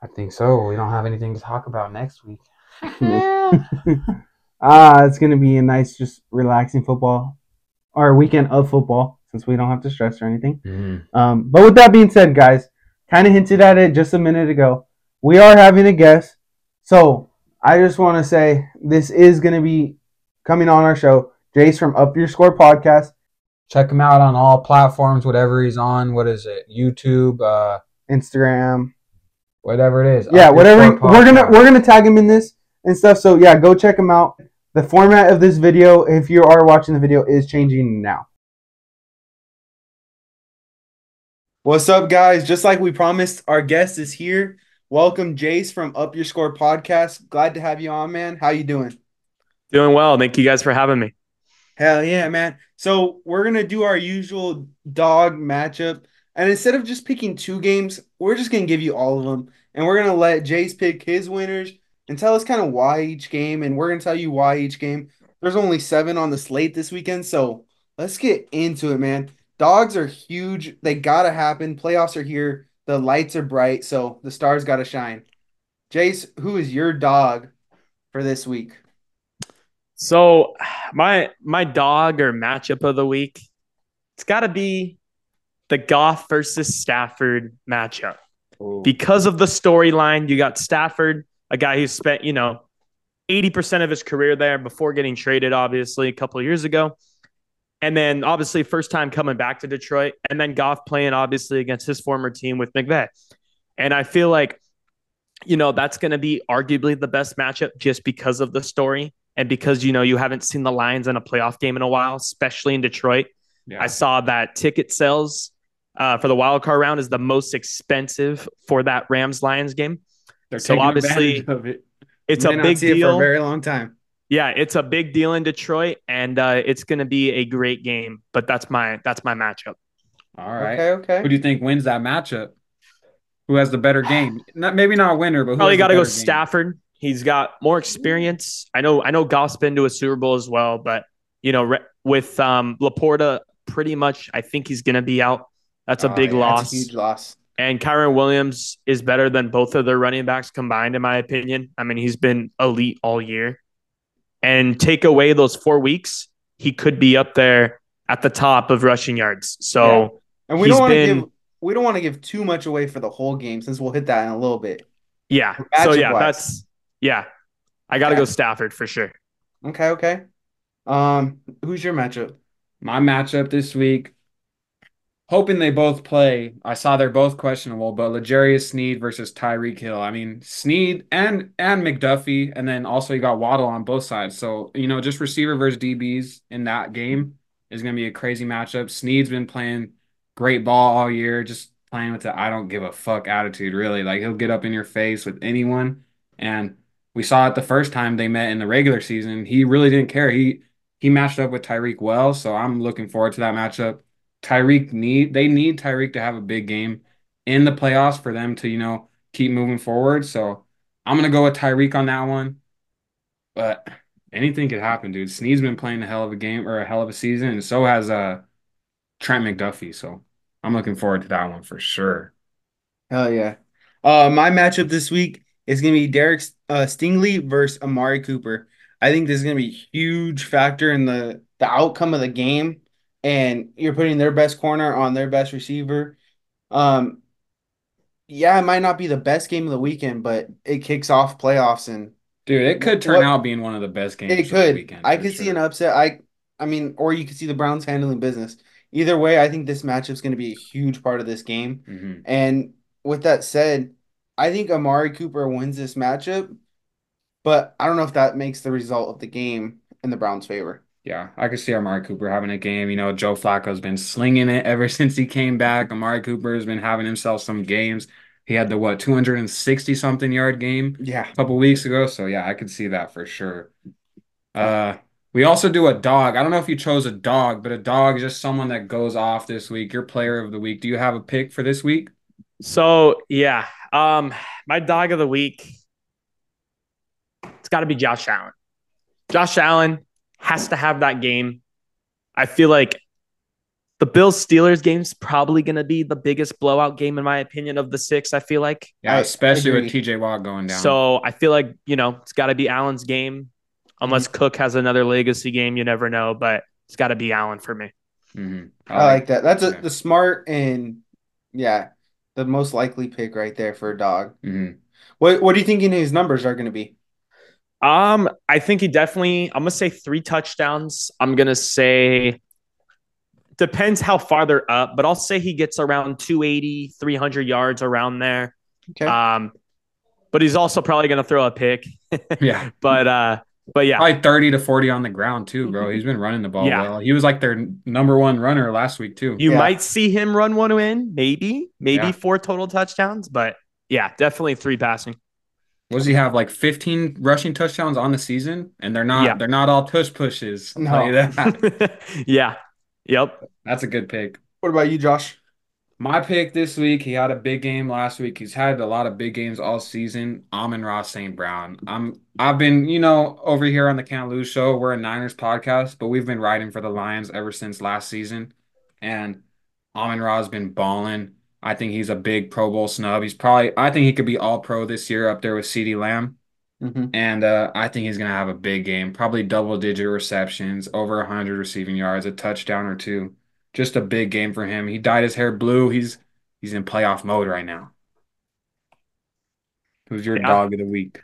I think so. We don't have anything to talk about next week. ah, it's going to be a nice, just relaxing football, or weekend of football, since we don't have to stress or anything. Mm. Um, but with that being said, guys, kind of hinted at it just a minute ago. We are having a guest. So I just want to say this is going to be coming on our show. Jayce from Up Your Score podcast, Check him out on all platforms, whatever he's on. What is it? YouTube, uh, Instagram. whatever it is. Yeah, whatever. We're gonna we're gonna tag him in this and stuff. So yeah, go check him out. The format of this video, if you are watching the video, is changing now. What's up, guys? Just like we promised, our guest is here. Welcome, Jayce from Up Your Score podcast. Glad to have you on, man. How you doing? Doing well. Thank you guys for having me. Hell yeah, man. So we're gonna do our usual dog matchup. And instead of just picking two games, we're just gonna give you all of them. And we're gonna let Jayce pick his winners and tell us kind of why each game, and we're gonna tell you why each game. There's only seven on the slate this weekend, so let's get into it, man. Dogs are huge. They gotta happen. Playoffs are here. The lights are bright, so the stars gotta shine. Jayce, who is your dog for this week? So my my dog or matchup of the week, it's got to be the Goff versus Stafford matchup. Because of the storyline, you got Stafford, a guy who spent, you know, 80% of his career there before getting traded, obviously, a couple of years ago. And then obviously first time coming back to Detroit. And then Goff playing obviously against his former team with McVay. And I feel like, you know, that's going to be arguably the best matchup just because of the story and because, you know, you haven't seen the Lions in a playoff game in a while, especially in Detroit. Yeah. I saw that ticket sales uh, for the wild card round is the most expensive for that Rams Lions game. They're so obviously, it. It's a big deal. it for a very long time. Yeah, it's a big deal in Detroit, and uh, it's going to be a great game. But that's my that's my matchup. All right. Okay, okay. Who do you think wins that matchup? Who has the better game? Not maybe not a winner, but who Probably got to go better game? Stafford. He's got more experience. I know. I know. Goff's been to a Super Bowl as well, but you know, re- with um, LaPorta, pretty much, I think he's going to be out. That's a Oh, big yeah, loss. That's a huge loss. And Kyren Williams is better than both of their running backs combined, in my opinion. I mean, he's been elite all year. And take away those four weeks, he could be up there at the top of rushing yards. So And we don't want to give we don't want to give too much away for the whole game since we'll hit that in a little bit. yeah. So yeah, wise. that's yeah. I gotta Okay. go Stafford for sure. Okay, okay. Um, who's your matchup? My matchup this week, hoping they both play. I saw they're both questionable, but L'Jarius Sneed versus Tyreek Hill. I mean, Sneed and and McDuffie, and then also you got Waddle on both sides. So you know, just receiver versus DBs in that game is going to be a crazy matchup. Sneed's been playing great ball all year, just playing with the I don't give a fuck attitude. Really, like he'll get up in your face with anyone, and we saw it the first time they met in the regular season. He really didn't care. He he matched up with Tyreek well, so I'm looking forward to that matchup. Tyreek need they need Tyreek to have a big game in the playoffs for them to, you know, keep moving forward. So I'm gonna go with Tyreek on that one. But anything could happen, dude. Sneed's been playing a hell of a game or a hell of a season, and so has uh Trent McDuffie. So I'm looking forward to that one for sure. Hell yeah. Uh, my matchup this week is to be Derek uh, Stingley versus Amari Cooper. I think this is to be a huge factor in the the outcome of the game, and you're putting their best corner on their best receiver. Um, yeah, it might not be the best game of the weekend, but it kicks off playoffs and Dude, it could turn What- out being one of the best games. it of the could. weekend, I could see an upset. I I mean, or you could see the Browns handling business. Either way, I think this matchup's going to be a huge part of this game. Mhm. And with that said, I think Amari Cooper wins this matchup, but I don't know if that makes the result of the game in the Browns' favor. Yeah, I could see Amari Cooper having a game. You know, Joe Flacco's been slinging it ever since he came back. Amari Cooper has been having himself some games. He had the what, 260 something yard game Yeah. a couple weeks ago. So yeah, I could see that for sure. Uh, we also do a dog. I don't know if you chose a dog, but a dog is just someone that goes off this week. Your player of the week. Do you have a pick for this week? So yeah, um, my dog of the week, it's got to be Josh Allen. Josh Allen has to have that game. I feel like the Bills Steelers game's probably going to be the biggest blowout game in my opinion of the six. I feel like Yeah, especially with. TJ Watt going down. so. I feel like you know it's got to be Allen's game, unless Cook has another legacy game. You never know, but it's got to be Allen for me. Mhm. I like that. That's a, yeah. the smart and yeah, the most likely pick right there for a dog. Mhm. What what do you think his numbers are going to be? Um, I think he definitely. I'm gonna say three touchdowns. I'm gonna say depends how far they're up, but I'll say he gets around 280, 300 yards around there. Okay. Um, but he's also probably gonna throw a pick. Yeah. But uh, but yeah, Probably 30 to 40 on the ground too, bro. He's been running the ball Yeah. well. He was like their number one runner last week too. you Yeah. might see him run one in, maybe, maybe Yeah. four total touchdowns, but yeah, definitely three passing. What does he have? Like 15 rushing touchdowns on the season, and they're not Yeah. they're not all tush pushes. No. tell you that. yeah. Yep. That's a good pick. What about you, Josh? My pick this week, he had a big game last week. He's had a lot of big games all season. Amon-Ra St. Brown. I'm I've been, you know, over here on the Can't Lose show. We're a Niners podcast, but we've been riding for the Lions ever since last season. And Amon Ra's been balling. I think he's a big Pro Bowl snub. He's probably I think he could be all pro this year up there with CeeDee Lamb. Mm-hmm. And uh, I think he's gonna have a big game, probably double digit receptions, over 100 receiving yards, a touchdown or two. Just a big game for him. He dyed his hair blue. He's he's in playoff mode right now. Who's your Yeah. dog of the week?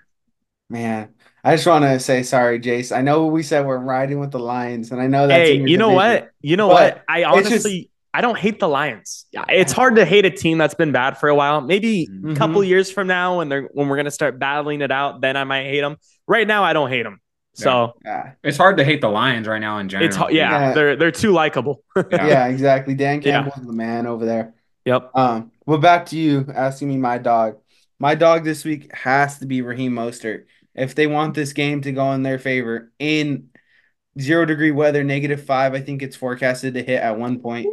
Man, I just want to say sorry, Jayce. I know we said we're riding with the Lions, and I know that's Hey, in your you know division. what? You know what? I honestly, I don't hate the Lions. Yeah, It's hard to hate a team that's been bad for a while. Maybe Mhm. a couple years from now, when they're when we're gonna start battling it out, then I might hate them. Right now, I don't hate them. So Yeah, It's hard to hate the Lions right now in general. it's. Yeah, Yeah. they're they're too likable. Yeah. yeah, exactly. Dan Yeah. Campbell's the man over there. yep. Um, well, back to you asking me my dog. My dog this week has to be Raheem Mostert. If they want this game to go in their favor in zero degree weather, negative five, I think it's forecasted to hit at one point.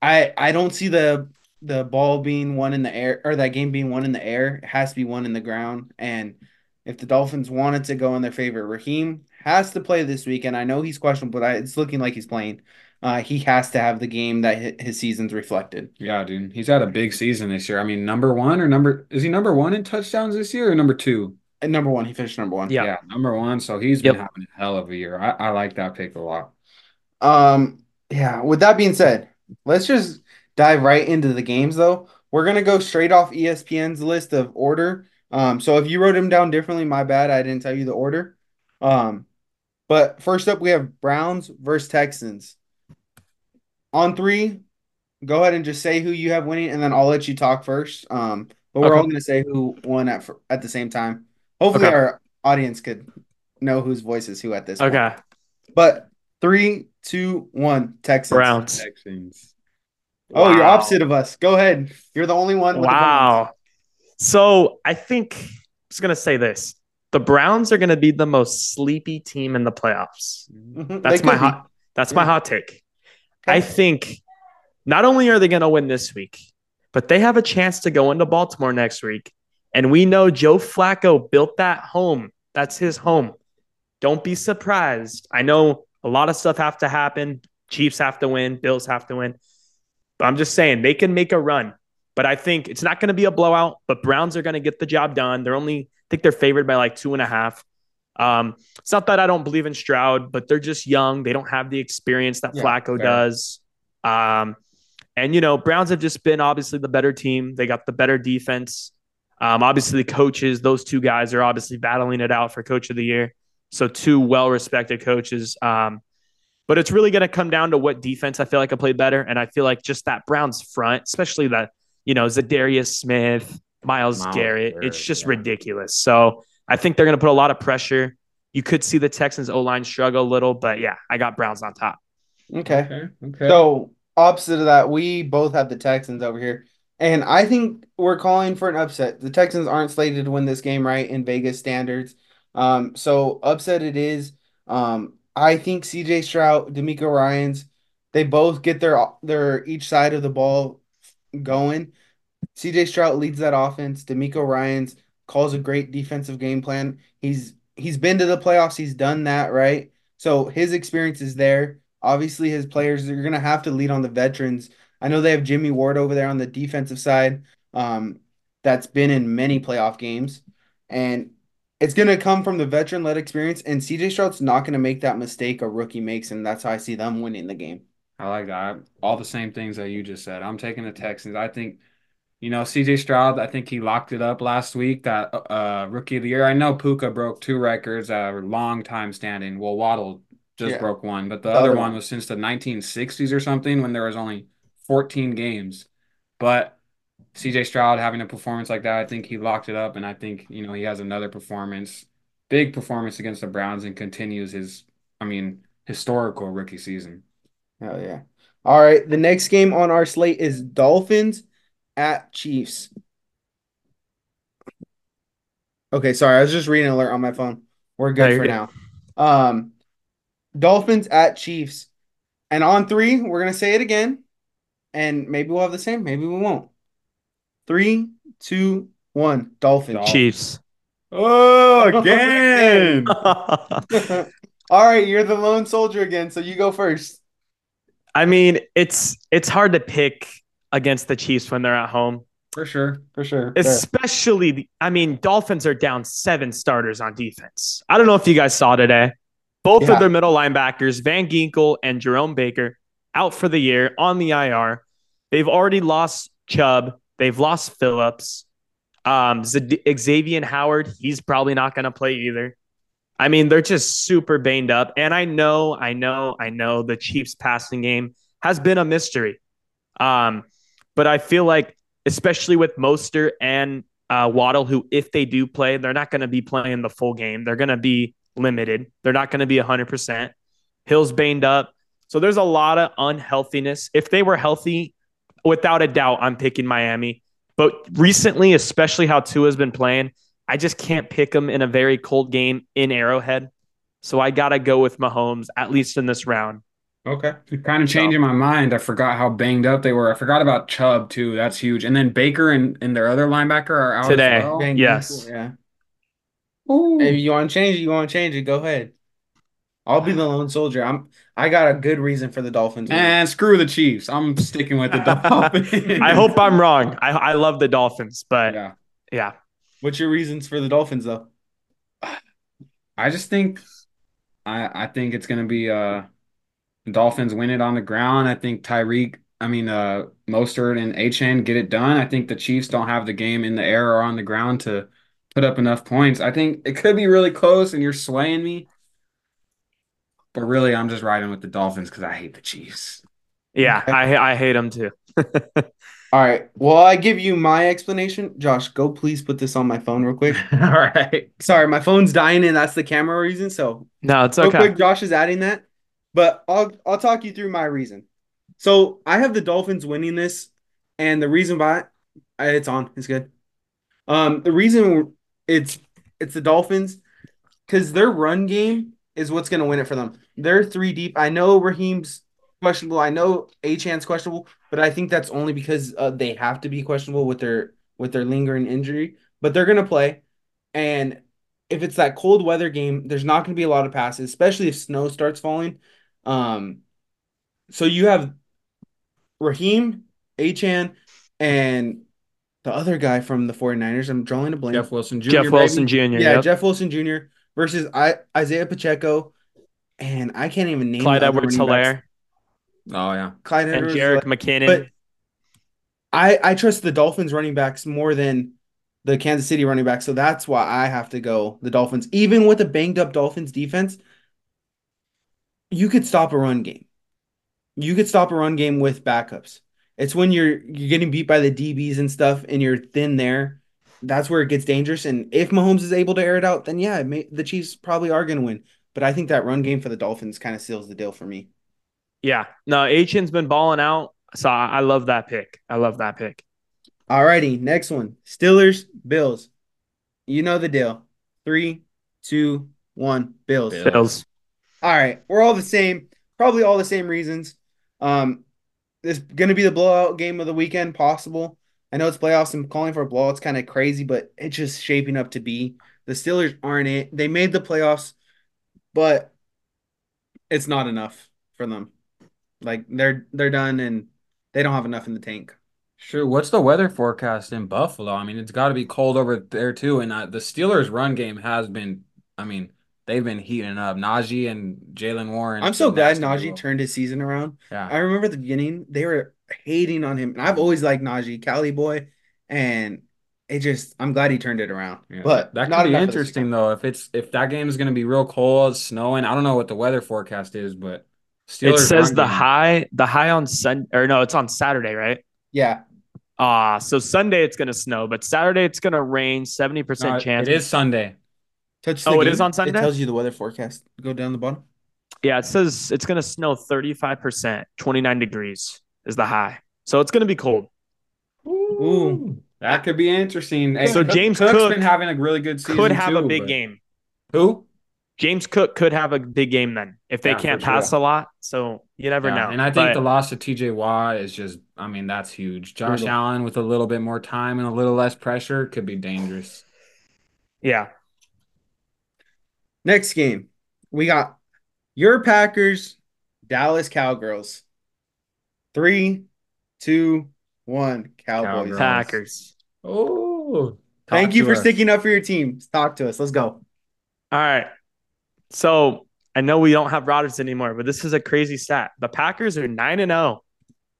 I I don't see the the ball being one in the air or that game being one in the air. It has to be one in the ground. And if the Dolphins wanted to go in their favor, Raheem has to play this week. And I know he's questionable, but I, it's looking like he's playing. Uh, he has to have the game that his season's reflected. Yeah, dude. He's had a big season this year. I mean, number one or number is he number one in touchdowns this year or number two? And number one, he finished number one. Yeah. Yeah, number one. So he's been Yep. having a hell of a year. I, I like that pick a lot. Um, yeah, with that being said, let's just dive right into the games though. We're gonna go straight off ESPN's list of order. Um, so if you wrote them down differently, my bad, I didn't tell you the order. Um, but first up we have Browns versus Texans. On three, go ahead and just say who you have winning, and then I'll let you talk first. Um, but we're Okay. all gonna say who won at at the same time. Hopefully Okay. our audience could know whose voice is who at this point. Okay. But three, two, one, Texans. Browns. Texans. Oh, you're opposite of us. Go ahead. You're the only one. With the Wow. So I think I'm just gonna say this: the Browns are gonna be the most sleepy team in the playoffs. Browns. Mhm. That's my could be. hot. That's my hot take. I think not only are they going to win this week, but they have a chance to go into Baltimore next week. And we know Joe Flacco built that home. That's his home. Don't be surprised. I know a lot of stuff have to happen. Chiefs have to win. Bills have to win. But I'm just saying they can make a run. But I think it's not going to be a blowout, but Browns are going to get the job done. They're only, I think they're favored by like two and a half. Um, it's not that I don't believe in Stroud, but they're just young. They don't have the experience that Yeah, Flacco fair. does. Um, and you know, Browns have just been obviously the better team. They got the better defense. Um, obviously, the coaches; those two guys are obviously battling it out for Coach of the Year. So two well-respected coaches. Um, but it's really going to come down to what defense I feel like I played better, and I feel like just that Browns front, especially that you know Za'Darius Smith, Myles, Myles Garrett, Garrett, it's just yeah. ridiculous. So I think they're going to put a lot of pressure. You could see the Texans O line struggle a little, but yeah, I got Browns on top. Okay. Okay. Okay. So opposite of that, we both have the Texans over here. And I think we're calling for an upset. The Texans aren't slated to win this game, right, in Vegas standards. Um, so upset it is. Um, I think CJ Stroud, DeMeco Ryans, they both get their their each side of the ball going. CJ Stroud leads that offense. DeMeco Ryans calls a great defensive game plan. He's he's been to the playoffs. He's done that, right? So his experience is there. Obviously, his players are gonna have to lead on the veterans. I know they have Jimmy Ward over there on the defensive side. Um, that's been in many playoff games, and it's gonna come from the veteran-led experience. And CJ Stroud's not gonna make that mistake a rookie makes, and that's how I see them winning the game. I like that. All the same things that you just said. I'm taking the Texans. I think, you know, CJ Stroud, I think he locked it up last week, that uh rookie of the year. I know Puka broke two records that are long time standing. Well, Waddle just Yeah. broke one, but the, The other other one. was since the 1960s or something when there was only 14 games. But CJ Stroud having a performance like that, I think he locked it up, and I think, you know, he has another performance, big performance against the Browns and continues his, I mean, historical rookie season. Hell yeah. All right. The next game on our slate is Dolphins at Chiefs. Okay, sorry. I was just reading an alert on my phone. We're good you're for good. now. Um, Dolphins at Chiefs. And on three, we're gonna say it again. And maybe we'll have the same, maybe we won't. Three, two, one. Dolphins. Dolphins. Chiefs. Oh, again. All right, you're the lone soldier again, so you go first. I mean, it's it's hard to pick against the Chiefs when they're at home. For sure. For sure. Especially, the- I mean, Dolphins are down seven starters on defense. I don't know if you guys saw today. Both Yeah. of their middle linebackers, Van Ginkel and Jerome Baker, out for the year on the IR. They've already lost Chubb. They've lost Phillips. Um, Z- Xavier Howard, he's probably not going to play either. I mean, they're just super banged up. And I know, I know, I know the Chiefs passing game has been a mystery. Um, but I feel like, especially with Mostert and uh, Waddle, who, if they do play, they're not going to be playing the full game. They're going to be limited. They're not going to be 100%. Hill's banged up. So there's a lot of unhealthiness. If they were healthy, without a doubt, I'm picking Miami. But recently, especially how Tua's been playing, I just can't pick them in a very cold game in Arrowhead. So I got to go with Mahomes, at least in this round. Okay. Kind of changing my mind. I forgot how banged up they were. I forgot about Chubb too. That's huge. And then Baker and, and their other linebacker are out Today. as well. Yes. Ginkel, Yeah. Ooh. If you want to change it, you want to change it. Go ahead. I'll be the lone soldier. I'm. I got a good reason for the Dolphins. winning. And screw the Chiefs. I'm sticking with the Dolphins. I hope I'm wrong. I, I love the Dolphins, but yeah. Yeah. What's your reasons for the Dolphins, though? I just think I I think it's gonna be uh Dolphins win it on the ground. I think Tyreek, I mean uh Mostert and Achane get it done. I think the Chiefs don't have the game in the air or on the ground to put up enough points. I think it could be really close and you're swaying me. But really I'm just riding with the Dolphins because I hate the Chiefs. Yeah. I I hate them too. All right. Well, I give you my explanation. Josh, go please put this on my phone real quick. All right. Sorry, my phone's dying, and that's the camera reason. So no, it's real okay. quick, Josh is adding that, but I'll I'll talk you through my reason. So I have the Dolphins winning this, and the reason why it's on, it's good. Um, the reason it's it's the Dolphins because their run game is what's going to win it for them. They're three deep. I know Raheem's questionable. I know Achane's questionable, but I think that's only because uh, they have to be questionable with their with their lingering injury. But they're going to play, and if it's that cold weather game, there's not going to be a lot of passes, especially if snow starts falling. Um, so you have Raheem, Achan, and the other guy from the 49ers. I'm drawing a blank. Jeff Wilson Jr. Jeff baby. Wilson Jr. yeah, yep. Jeff Wilson Jr. versus I, Isaiah Pacheco, and I can't even name Clyde the Edwards Hilaire. Oh yeah. Clyde and Edwards. Jerick McKinnon. But I I trust the Dolphins running backs more than the Kansas City running backs, so that's why I have to go the Dolphins. Even with a banged up Dolphins defense, you could stop a run game. You could stop a run game with backups. It's when you're you're getting beat by the DBs and stuff, and you're thin there. That's where it gets dangerous. And if Mahomes is able to air it out, then yeah, it may, the Chiefs probably are going to win. But I think that run game for the Dolphins kind of seals the deal for me. yeah, no, Achane's been balling out, so I, I love that pick. I love that pick. All righty. next one. Steelers, Bills. You know the deal. Three, two, one, Bills. Bills. Bills. All right, we're all the same. Probably all the same reasons. Um, it's gonna be the blowout game of the weekend, possible. I know it's playoffs and calling for a blowout's kind of crazy, but it's just shaping up to be. The Steelers aren't it. They made the playoffs, but it's not enough for them. Like they're they're done and they don't have enough in the tank. Sure. What's the weather forecast in Buffalo? I mean, it's got to be cold over there too. And uh, the Steelers' run game has been, I mean, they've been heating up. Najee and Jaylen Warren. I'm so glad nasty Najee turned his season around. Yeah. I remember at the beginning they were hating on him, and I've always liked Najee, Cali boy, and it just I'm glad he turned it around. Yeah. But that not could be enough of this interesting though. If it's if that game is going to be real cold, snowing. I don't know what the weather forecast is, but It says the game- high, the high on Sunday or no, it's on Saturday, right? Yeah, Ah, so Sunday it's gonna snow, but Saturday it's gonna rain, seventy No, percent chance. it is Sunday. Touch. The Oh, it game. is on Sunday? It tells you the weather forecast. Go down the bottom. Yeah, it says it's gonna snow thirty-five percent, twenty-nine degrees is the high. So it's gonna be cold. Ooh. That could be interesting. Hey, So Cook- James Cook's Cook been having a really good season. Could have a big but- game. Who? James Cook could have a big game then if they Yeah, can't for sure. pass a lot. So you never Yeah, know. And I think But the loss to TJ Watt is just, I mean, that's huge. Josh Brutal. Allen with a little bit more time and a little less pressure could be dangerous. yeah, Next game, we got your Packers, Dallas Cowgirls. Three, two, one, Cowboys. Cowgirls. Packers. Oh, Thank you for sticking up for your team. Talk to us. Let's go. All right. So I know we don't have Rodgers anymore, but this is a crazy stat. The Packers are nine and zero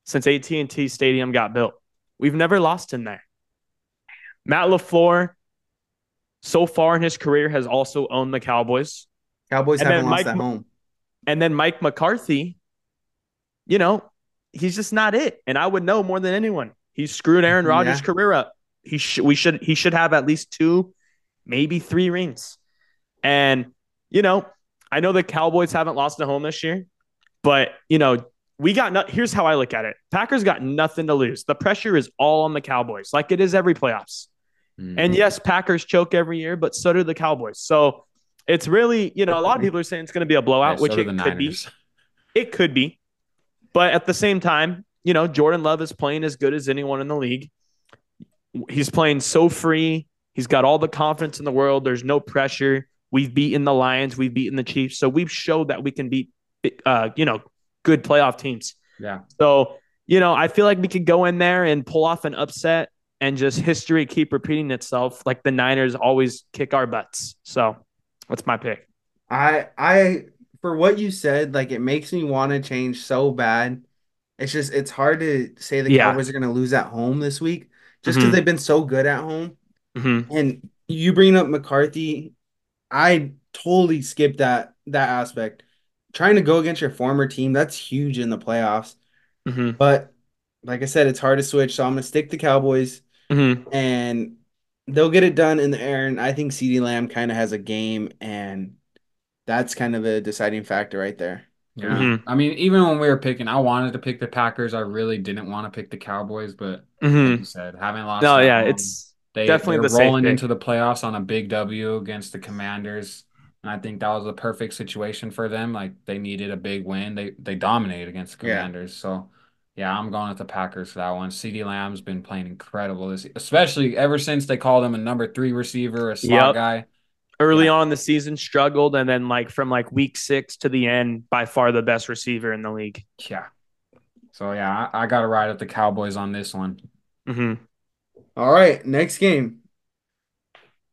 since AT and T Stadium got built. We've never lost in there. Matt Lafleur, so far in his career, has also owned the Cowboys. Cowboys And haven't lost Mike at home. And then Mike McCarthy, you know, he's just not it. And I would know more than anyone. He screwed Aaron Rodgers' Yeah. career up. He should we should he should have at least two, maybe three rings. And you know, I know the Cowboys haven't lost at home this year, but you know, we got no, here's how I look at it. Packers got nothing to lose. The pressure is all on the Cowboys, like it is every playoffs. Mm. And yes, Packers choke every year, but so do the Cowboys. So it's really, you know, a lot of people are saying it's going to be a blowout, which it could be. It could be. But at the same time, you know, Jordan Love is playing as good as anyone in the league. He's playing so free. He's got all the confidence in the world. There's no pressure. We've beaten the Lions. We've beaten the Chiefs. So we've showed that we can beat, uh, you know, good playoff teams. Yeah. So, you know, I feel like we could go in there and pull off an upset and just history keep repeating itself like the Niners always kick our butts. So that's my pick. I I for what you said, like it makes me want to change so bad. It's just it's hard to say the Yeah. Cowboys are gonna lose at home this week just because Mhm. they've been so good at home. Mm-hmm. And you bring up McCarthy, I totally skipped that that aspect. Trying to go against your former team, that's huge in the playoffs. Mm-hmm. But like I said, it's hard to switch, so I'm gonna stick the Cowboys Mm-hmm. and they'll get it done in the air. And I think CeeDee Lamb kind of has a game, and that's kind of a deciding factor right there. Yeah. Mhm. I mean, even when we were picking, I wanted to pick the Packers. I really didn't want to pick the Cowboys, but Mm-hmm. you said, having lost. No, yeah, home, it's they, definitely they're the rolling into the playoffs on a big W against the Commanders. And I think that was a perfect situation for them. Like they needed a big win. They they dominated against the Yeah. Commanders. So yeah, I'm going with the Packers for that one. CeeDee Lamb's been playing incredible this especially ever since they called him a number three receiver, a slot Yep. guy. early Yeah. on the season struggled, and then like from like week six to the end, by far the best receiver in the league. Yeah. So yeah, I, I gotta ride with the Cowboys on this one. Mm-hmm. All right, next game.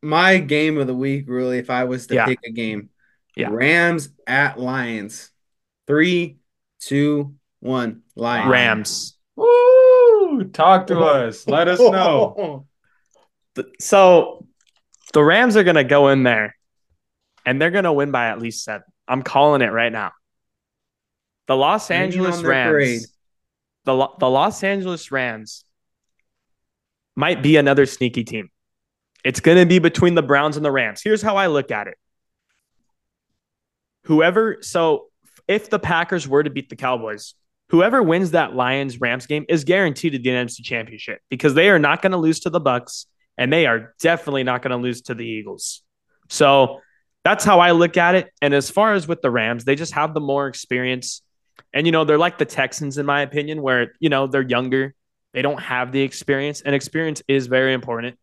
My game of the week, really, if I was to Yeah. pick a game. Yeah. Rams at Lions. Three, two, one. Lions. Rams. Woo! Talk to oh. us. Let us know. So the Rams are going to go in there and they're going to win by at least seven. I'm calling it right now. The Los Angeles on their parade. Rams, the, the Los Angeles Rams might be another sneaky team. It's going to be between the Browns and the Rams. Here's how I look at it. Whoever, so if the Packers were to beat the Cowboys, whoever wins that Lions Rams game is guaranteed to the NFC Championship because they are not going to lose to the Bucks and they are definitely not going to lose to the Eagles. So that's how I look at it. And as far as with the Rams, they just have the more experience. And you know, they're like the Texans in my opinion where, you know, they're younger. They don't have the experience and experience is very important.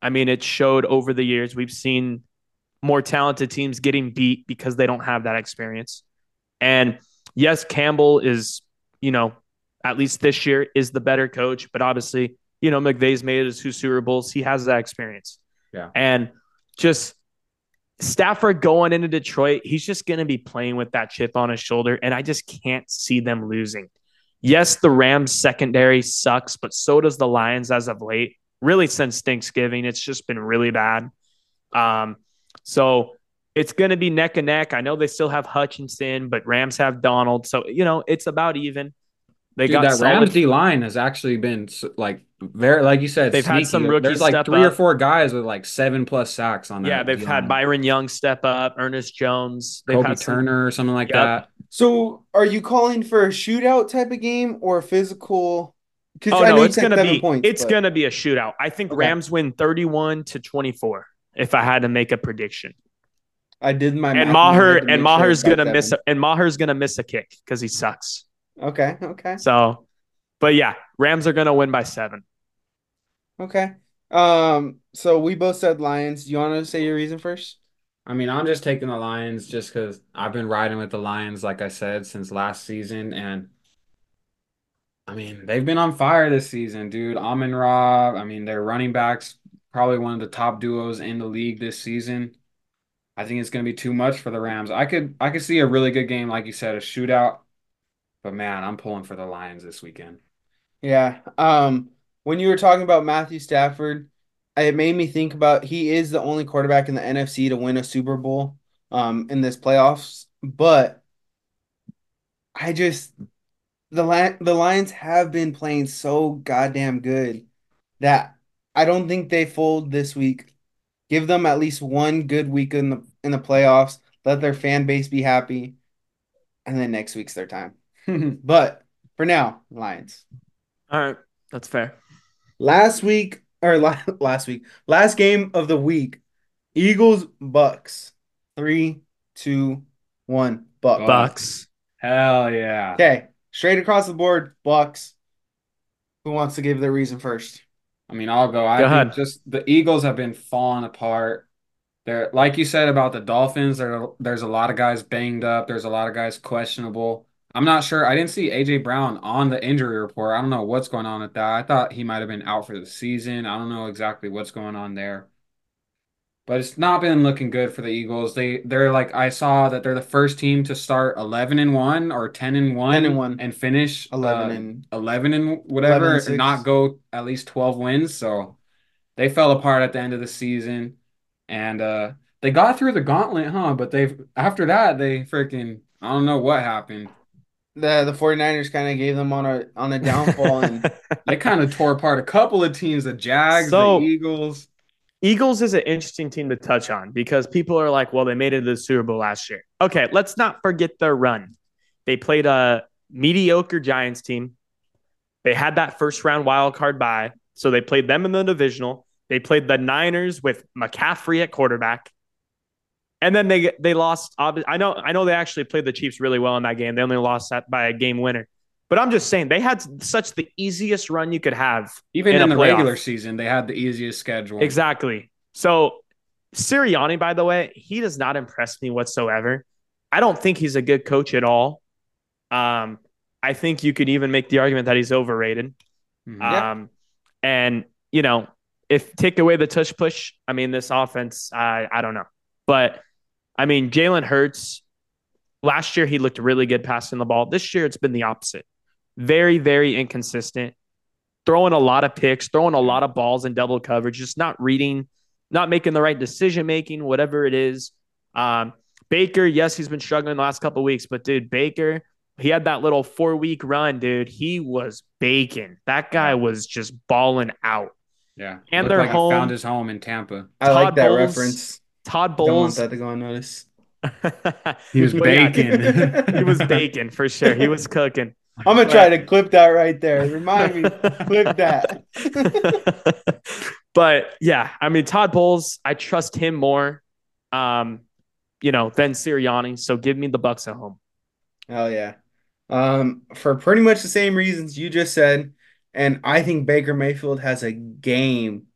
I mean, it showed over the years. We've seen more talented teams getting beat because they don't have that experience. And yes, Campbell is, you know, at least this year is the better coach, but obviously, you know, McVay's made his two Super Bowls. He has that experience. Yeah. And just Stafford going into Detroit, he's just going to be playing with that chip on his shoulder. And I just can't see them losing. Yes, the Rams secondary sucks, but so does the Lions as of late. Really, since Thanksgiving, it's just been really bad. Um, so it's going to be neck and neck. I know they still have Hutchinson, but Rams have Donald. So, you know, it's about even. They Dude, got that solid Rams D line has actually been like very, like you said, They've had some rookies There's like step three or four guys with like seven plus sacks on that. Yeah, they've had D-line. Byron Young step up, Ernest Jones. They've Kobie had some- Turner or something like Yep. that. So, are you calling for a shootout type of game or a physical? Oh I no, it's gonna be points. it's but- gonna be a shootout. I think Okay. Rams win thirty-one to twenty-four. If I had to make a prediction, I did my and Maher I had to and make sure Maher's gonna miss seven. and Maher's gonna miss a kick because he sucks. Okay, okay, So, but yeah, Rams are gonna win by seven. okay. Um, so we both said Lions. Do you want to say your reason first? I mean, I'm just taking the Lions just because I've been riding with the Lions, like I said, since last season. And I mean, they've been on fire this season, dude. Amon Ra, I mean, their running backs, probably one of the top duos in the league this season. I think it's going to be too much for the Rams. I could I could see a really good game, like you said, a shootout. But man, I'm pulling for the Lions this weekend. Yeah. Um, when you were talking about Matthew Stafford, it made me think about he is the only quarterback in the NFC to win a Super Bowl um in this playoffs, but I just the the Lions have been playing so goddamn good that I don't think they fold this week. Give them at least one good week in the in the playoffs. Let their fan base be happy, and then next week's their time. But for now, Lions. All right, that's fair. Last week or la- last week, last game of the week, Eagles Bucks. Three, two, one. Bucks. Bucks. Bucks. Hell yeah. Okay, straight across the board, Bucks. Who wants to give their reason first? I mean, I'll go. I Go think ahead. just the Eagles have been falling apart. They're like you said about the Dolphins. There, there's a lot of guys banged up. There's a lot of guys questionable. I'm not sure. I didn't see AJ Brown on the injury report. I don't know what's going on with that. I thought he might have been out for the season. I don't know exactly what's going on there. But it's not been looking good for the Eagles. They they're like I saw that they're the first team to start 11 and 1 or 10 and 1 10 and 1. and finish 11 uh, and 11 and whatever 11 and and not go at least 12 wins. So they fell apart at the end of the season. And uh they got through the gauntlet, huh? But they've after that they freaking I don't know what happened. the the 49ers kind of gave them on a on a downfall and They kind of tore apart a couple of teams, the Jags, So- the Eagles. Eagles is an interesting team to touch on because people are like, well, they made it to the Super Bowl last year. Okay, let's not forget their run. They played a mediocre Giants team. They had that first round wild card bye, so they played them in the divisional. They played the Niners with McCaffrey at quarterback, and then they they lost. I know I know they actually played the Chiefs really well in that game. They only lost that by a game winner. But I'm just saying they had such the easiest run you could have Even In in, the playoff. regular season, they had the easiest schedule. Exactly. So Sirianni, by the way, he does not impress me whatsoever. I don't think he's a good coach at all. Um, I think you could even make the argument that he's overrated. Mhm. Yeah. Um, and you know, if take away the tush push, I mean, this offense, I I don't know, but I mean, Jalen Hurts. Last year he looked really good passing the ball. This year it's been the opposite. Very very inconsistent. Throwing a lot of picks, throwing a lot of balls in double coverage, just not reading, not making the right decision making, whatever it is. Um, Baker, yes, he's been struggling the last couple weeks, but dude, Baker, he had that little four week run, dude. He was baking. That guy was just balling out. Yeah, And Looked they're like home. Found his home in Tampa. I like that Bowles- reference. Todd Don't want Bowles, that to go unnoticed. He was But baking. he was baking for sure. He was cooking. I'm gonna try to clip that right there. Remind me, clip that. but yeah, I mean Todd Bowles, I trust him more, um, you know, than Sirianni. So give me the Bucks at home. Hell yeah. Um, for pretty much the same reasons you just said, and I think Baker Mayfield has a game.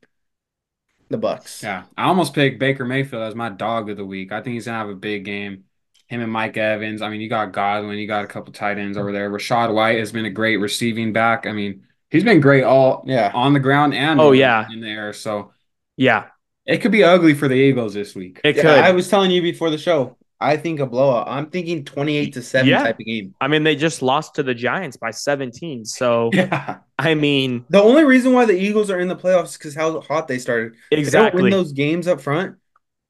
The Bucks. Yeah, I almost picked Baker Mayfield as my dog of the week. I think he's gonna have a big game. Him and Mike Evans. I mean, you got Godwin, you got a couple tight ends over there. Rachaad White has been a great receiving back. I mean, he's been great all Yeah. on the ground and Oh, yeah. in the air. So Yeah, it could be ugly for the Eagles this week. it Yeah, could. I was telling you before the show. I think a blowout. I'm thinking 28 to 7 Yeah. type of game. I mean, they just lost to the Giants by 17. So Yeah, I mean, The only reason why the Eagles are in the playoffs is because how hot they started. If They don't exactly. win those games up front.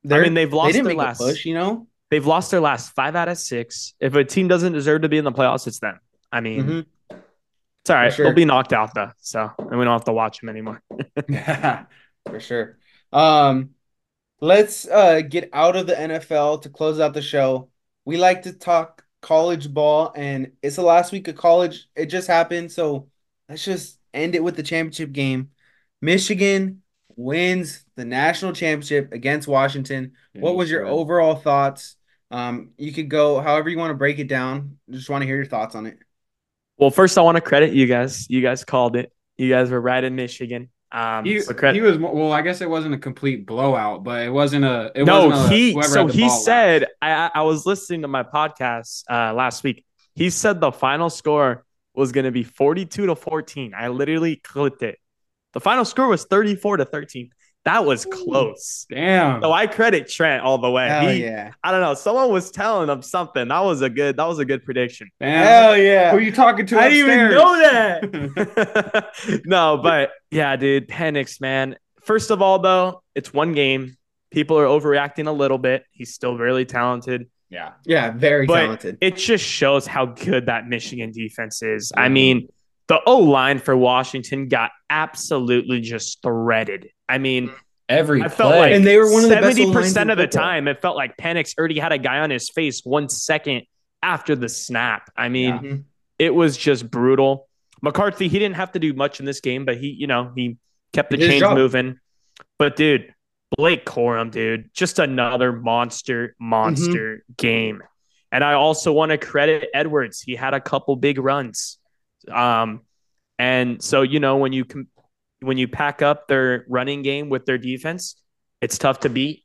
I they're- mean, they've lost they didn't their make last. a push, you know. They've lost their last five out of six. If a team doesn't deserve to be in the playoffs, it's them. I mean, Mhm. it's all right. sure. They'll be knocked out though, so and we don't have to watch them anymore. yeah. For sure. Um, let's uh get out of the NFL to close out the show. We like to talk college ball, and it's the last week of college. It just happened, so let's just end it with the championship game. Michigan wins the national championship against Washington. What was your overall thoughts? Um, you could go however you want to break it down. Just want to hear your thoughts on it. Well, first I want to credit you guys. You guys called it. You guys were right in Michigan. Um, He, so credit. he was well. I guess it wasn't a complete blowout, but it wasn't a. It no, wasn't a, he. So he said. I I- I was listening to my podcast uh, last week. He said the final score was going to be forty-two to fourteen. I literally clipped it. The final score was thirty-four to thirteen. That was close. "Damn." So I credit Trent all the way. Hell He- yeah! I don't know. Someone was telling him something. That was a good. That was a good prediction. Damn. Hell yeah! Who are you talking to? I didn't even know that. no, but yeah, dude, panics, man. First of all, though, it's one game. People are overreacting a little bit. He's still really talented. yeah. yeah, very But talented. It just shows how good that Michigan defense is. I mean, the O line for Washington got absolutely just threaded. I mean, Every I felt play. like And they were one of the best seventy O-lines percent of the time, it felt like Penix already had a guy on his face one second after the snap. I mean, Yeah. Mhm. it was just brutal. McCarthy, he didn't have to do much in this game, but he, you know, he kept the He chains moving. But dude, Blake Corum, dude, just another monster, monster Mm-hmm. game. And I also want to credit Edwards. He had a couple big runs. Um, and so you know when you com- when you pack up their running game with their defense, it's tough to beat.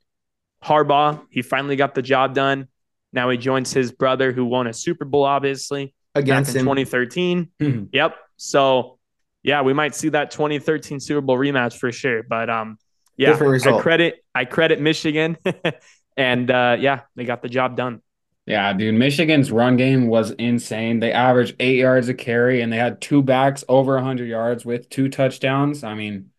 Harbaugh, he finally got the job done. Now he joins his brother who won a Super Bowl, obviously Against in him. 2013. Mhm. Yep. So yeah, we might see that 2013 Super Bowl rematch for sure. But um, yeah, I credit I credit Michigan, and uh, yeah, they got the job done. Yeah, dude. Michigan's run game was insane. They averaged eight yards a carry, and they had two backs over 100 yards with two touchdowns. I mean,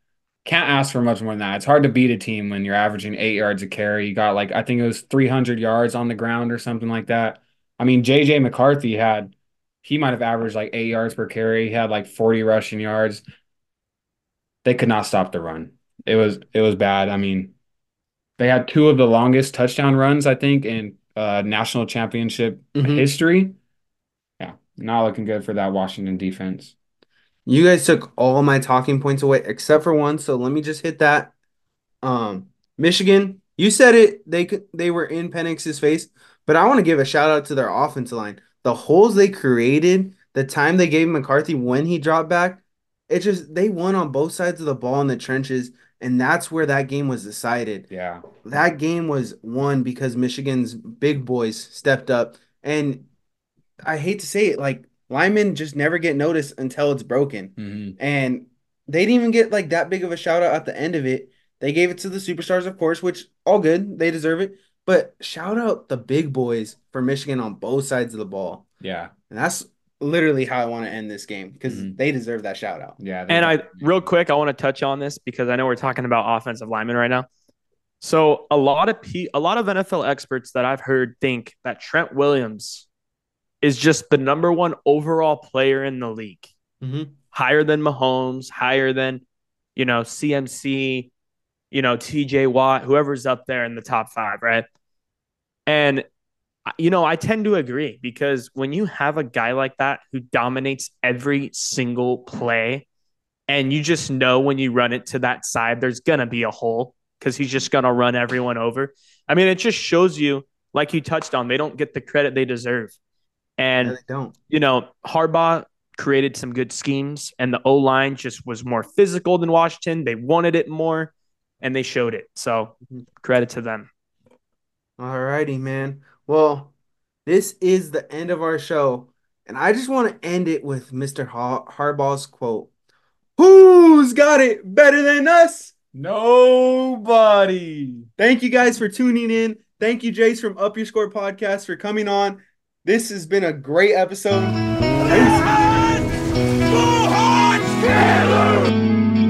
can't ask for much more than that. It's hard to beat a team when you're averaging eight yards a carry. You got like, I think it was 300 yards on the ground or something like that. I mean, JJ McCarthy had, he might have averaged like eight yards per carry. He had like 40 rushing yards. They could not stop the run. It was, it was bad. I mean, they had two of the longest touchdown runs, I think, in uh, national championship Mhm. history. Yeah, not looking good for that Washington defense. You guys took all my talking points away except for one, so let me just hit that. Um, Michigan, you said it. They could, they were in Penix's face, but I want to give a shout out to their offensive line. The holes they created, the time they gave McCarthy when he dropped back, it just they won on both sides of the ball in the trenches, and that's where that game was decided. Yeah, That game was won because Michigan's big boys stepped up, and I hate to say it, like linemen just never get noticed until it's broken. hmm And they didn't even get like that big of a shout out at the end of it. They gave it to the superstars, of course, which all good. They deserve it. But shout out the big boys for Michigan on both sides of the ball. Yeah, And that's literally how I want to end this game because Mhm. they deserve that shout out. yeah. And I real quick, I want to touch on this because I know we're talking about offensive linemen right now. So a lot of pe- a lot of NFL experts that I've heard think that Trent Williams is just the number one overall player in the league, Mm-hmm. higher than Mahomes, higher than you know CMC, you know TJ Watt, whoever's up there in the top five, right? And you know, I tend to agree because when you have a guy like that who dominates every single play, and you just know when you run it to that side, there's gonna be a hole because he's just gonna run everyone over. I mean, it just shows you, like you touched on, they don't get the credit they deserve. And they don't. you know, Harbaugh created some good schemes, and the O line just was more physical than Washington. They wanted it more, and they showed it. So Mhm. credit to them. All righty, man. Well, this is the end of our show, and I just want to end it with Mr. Har- Harbaugh's quote: "Who's got it better than us?" nobody. Thank you guys for tuning in. Thank you, Jayce from Up Your Score podcast, for coming on. This has been a great episode.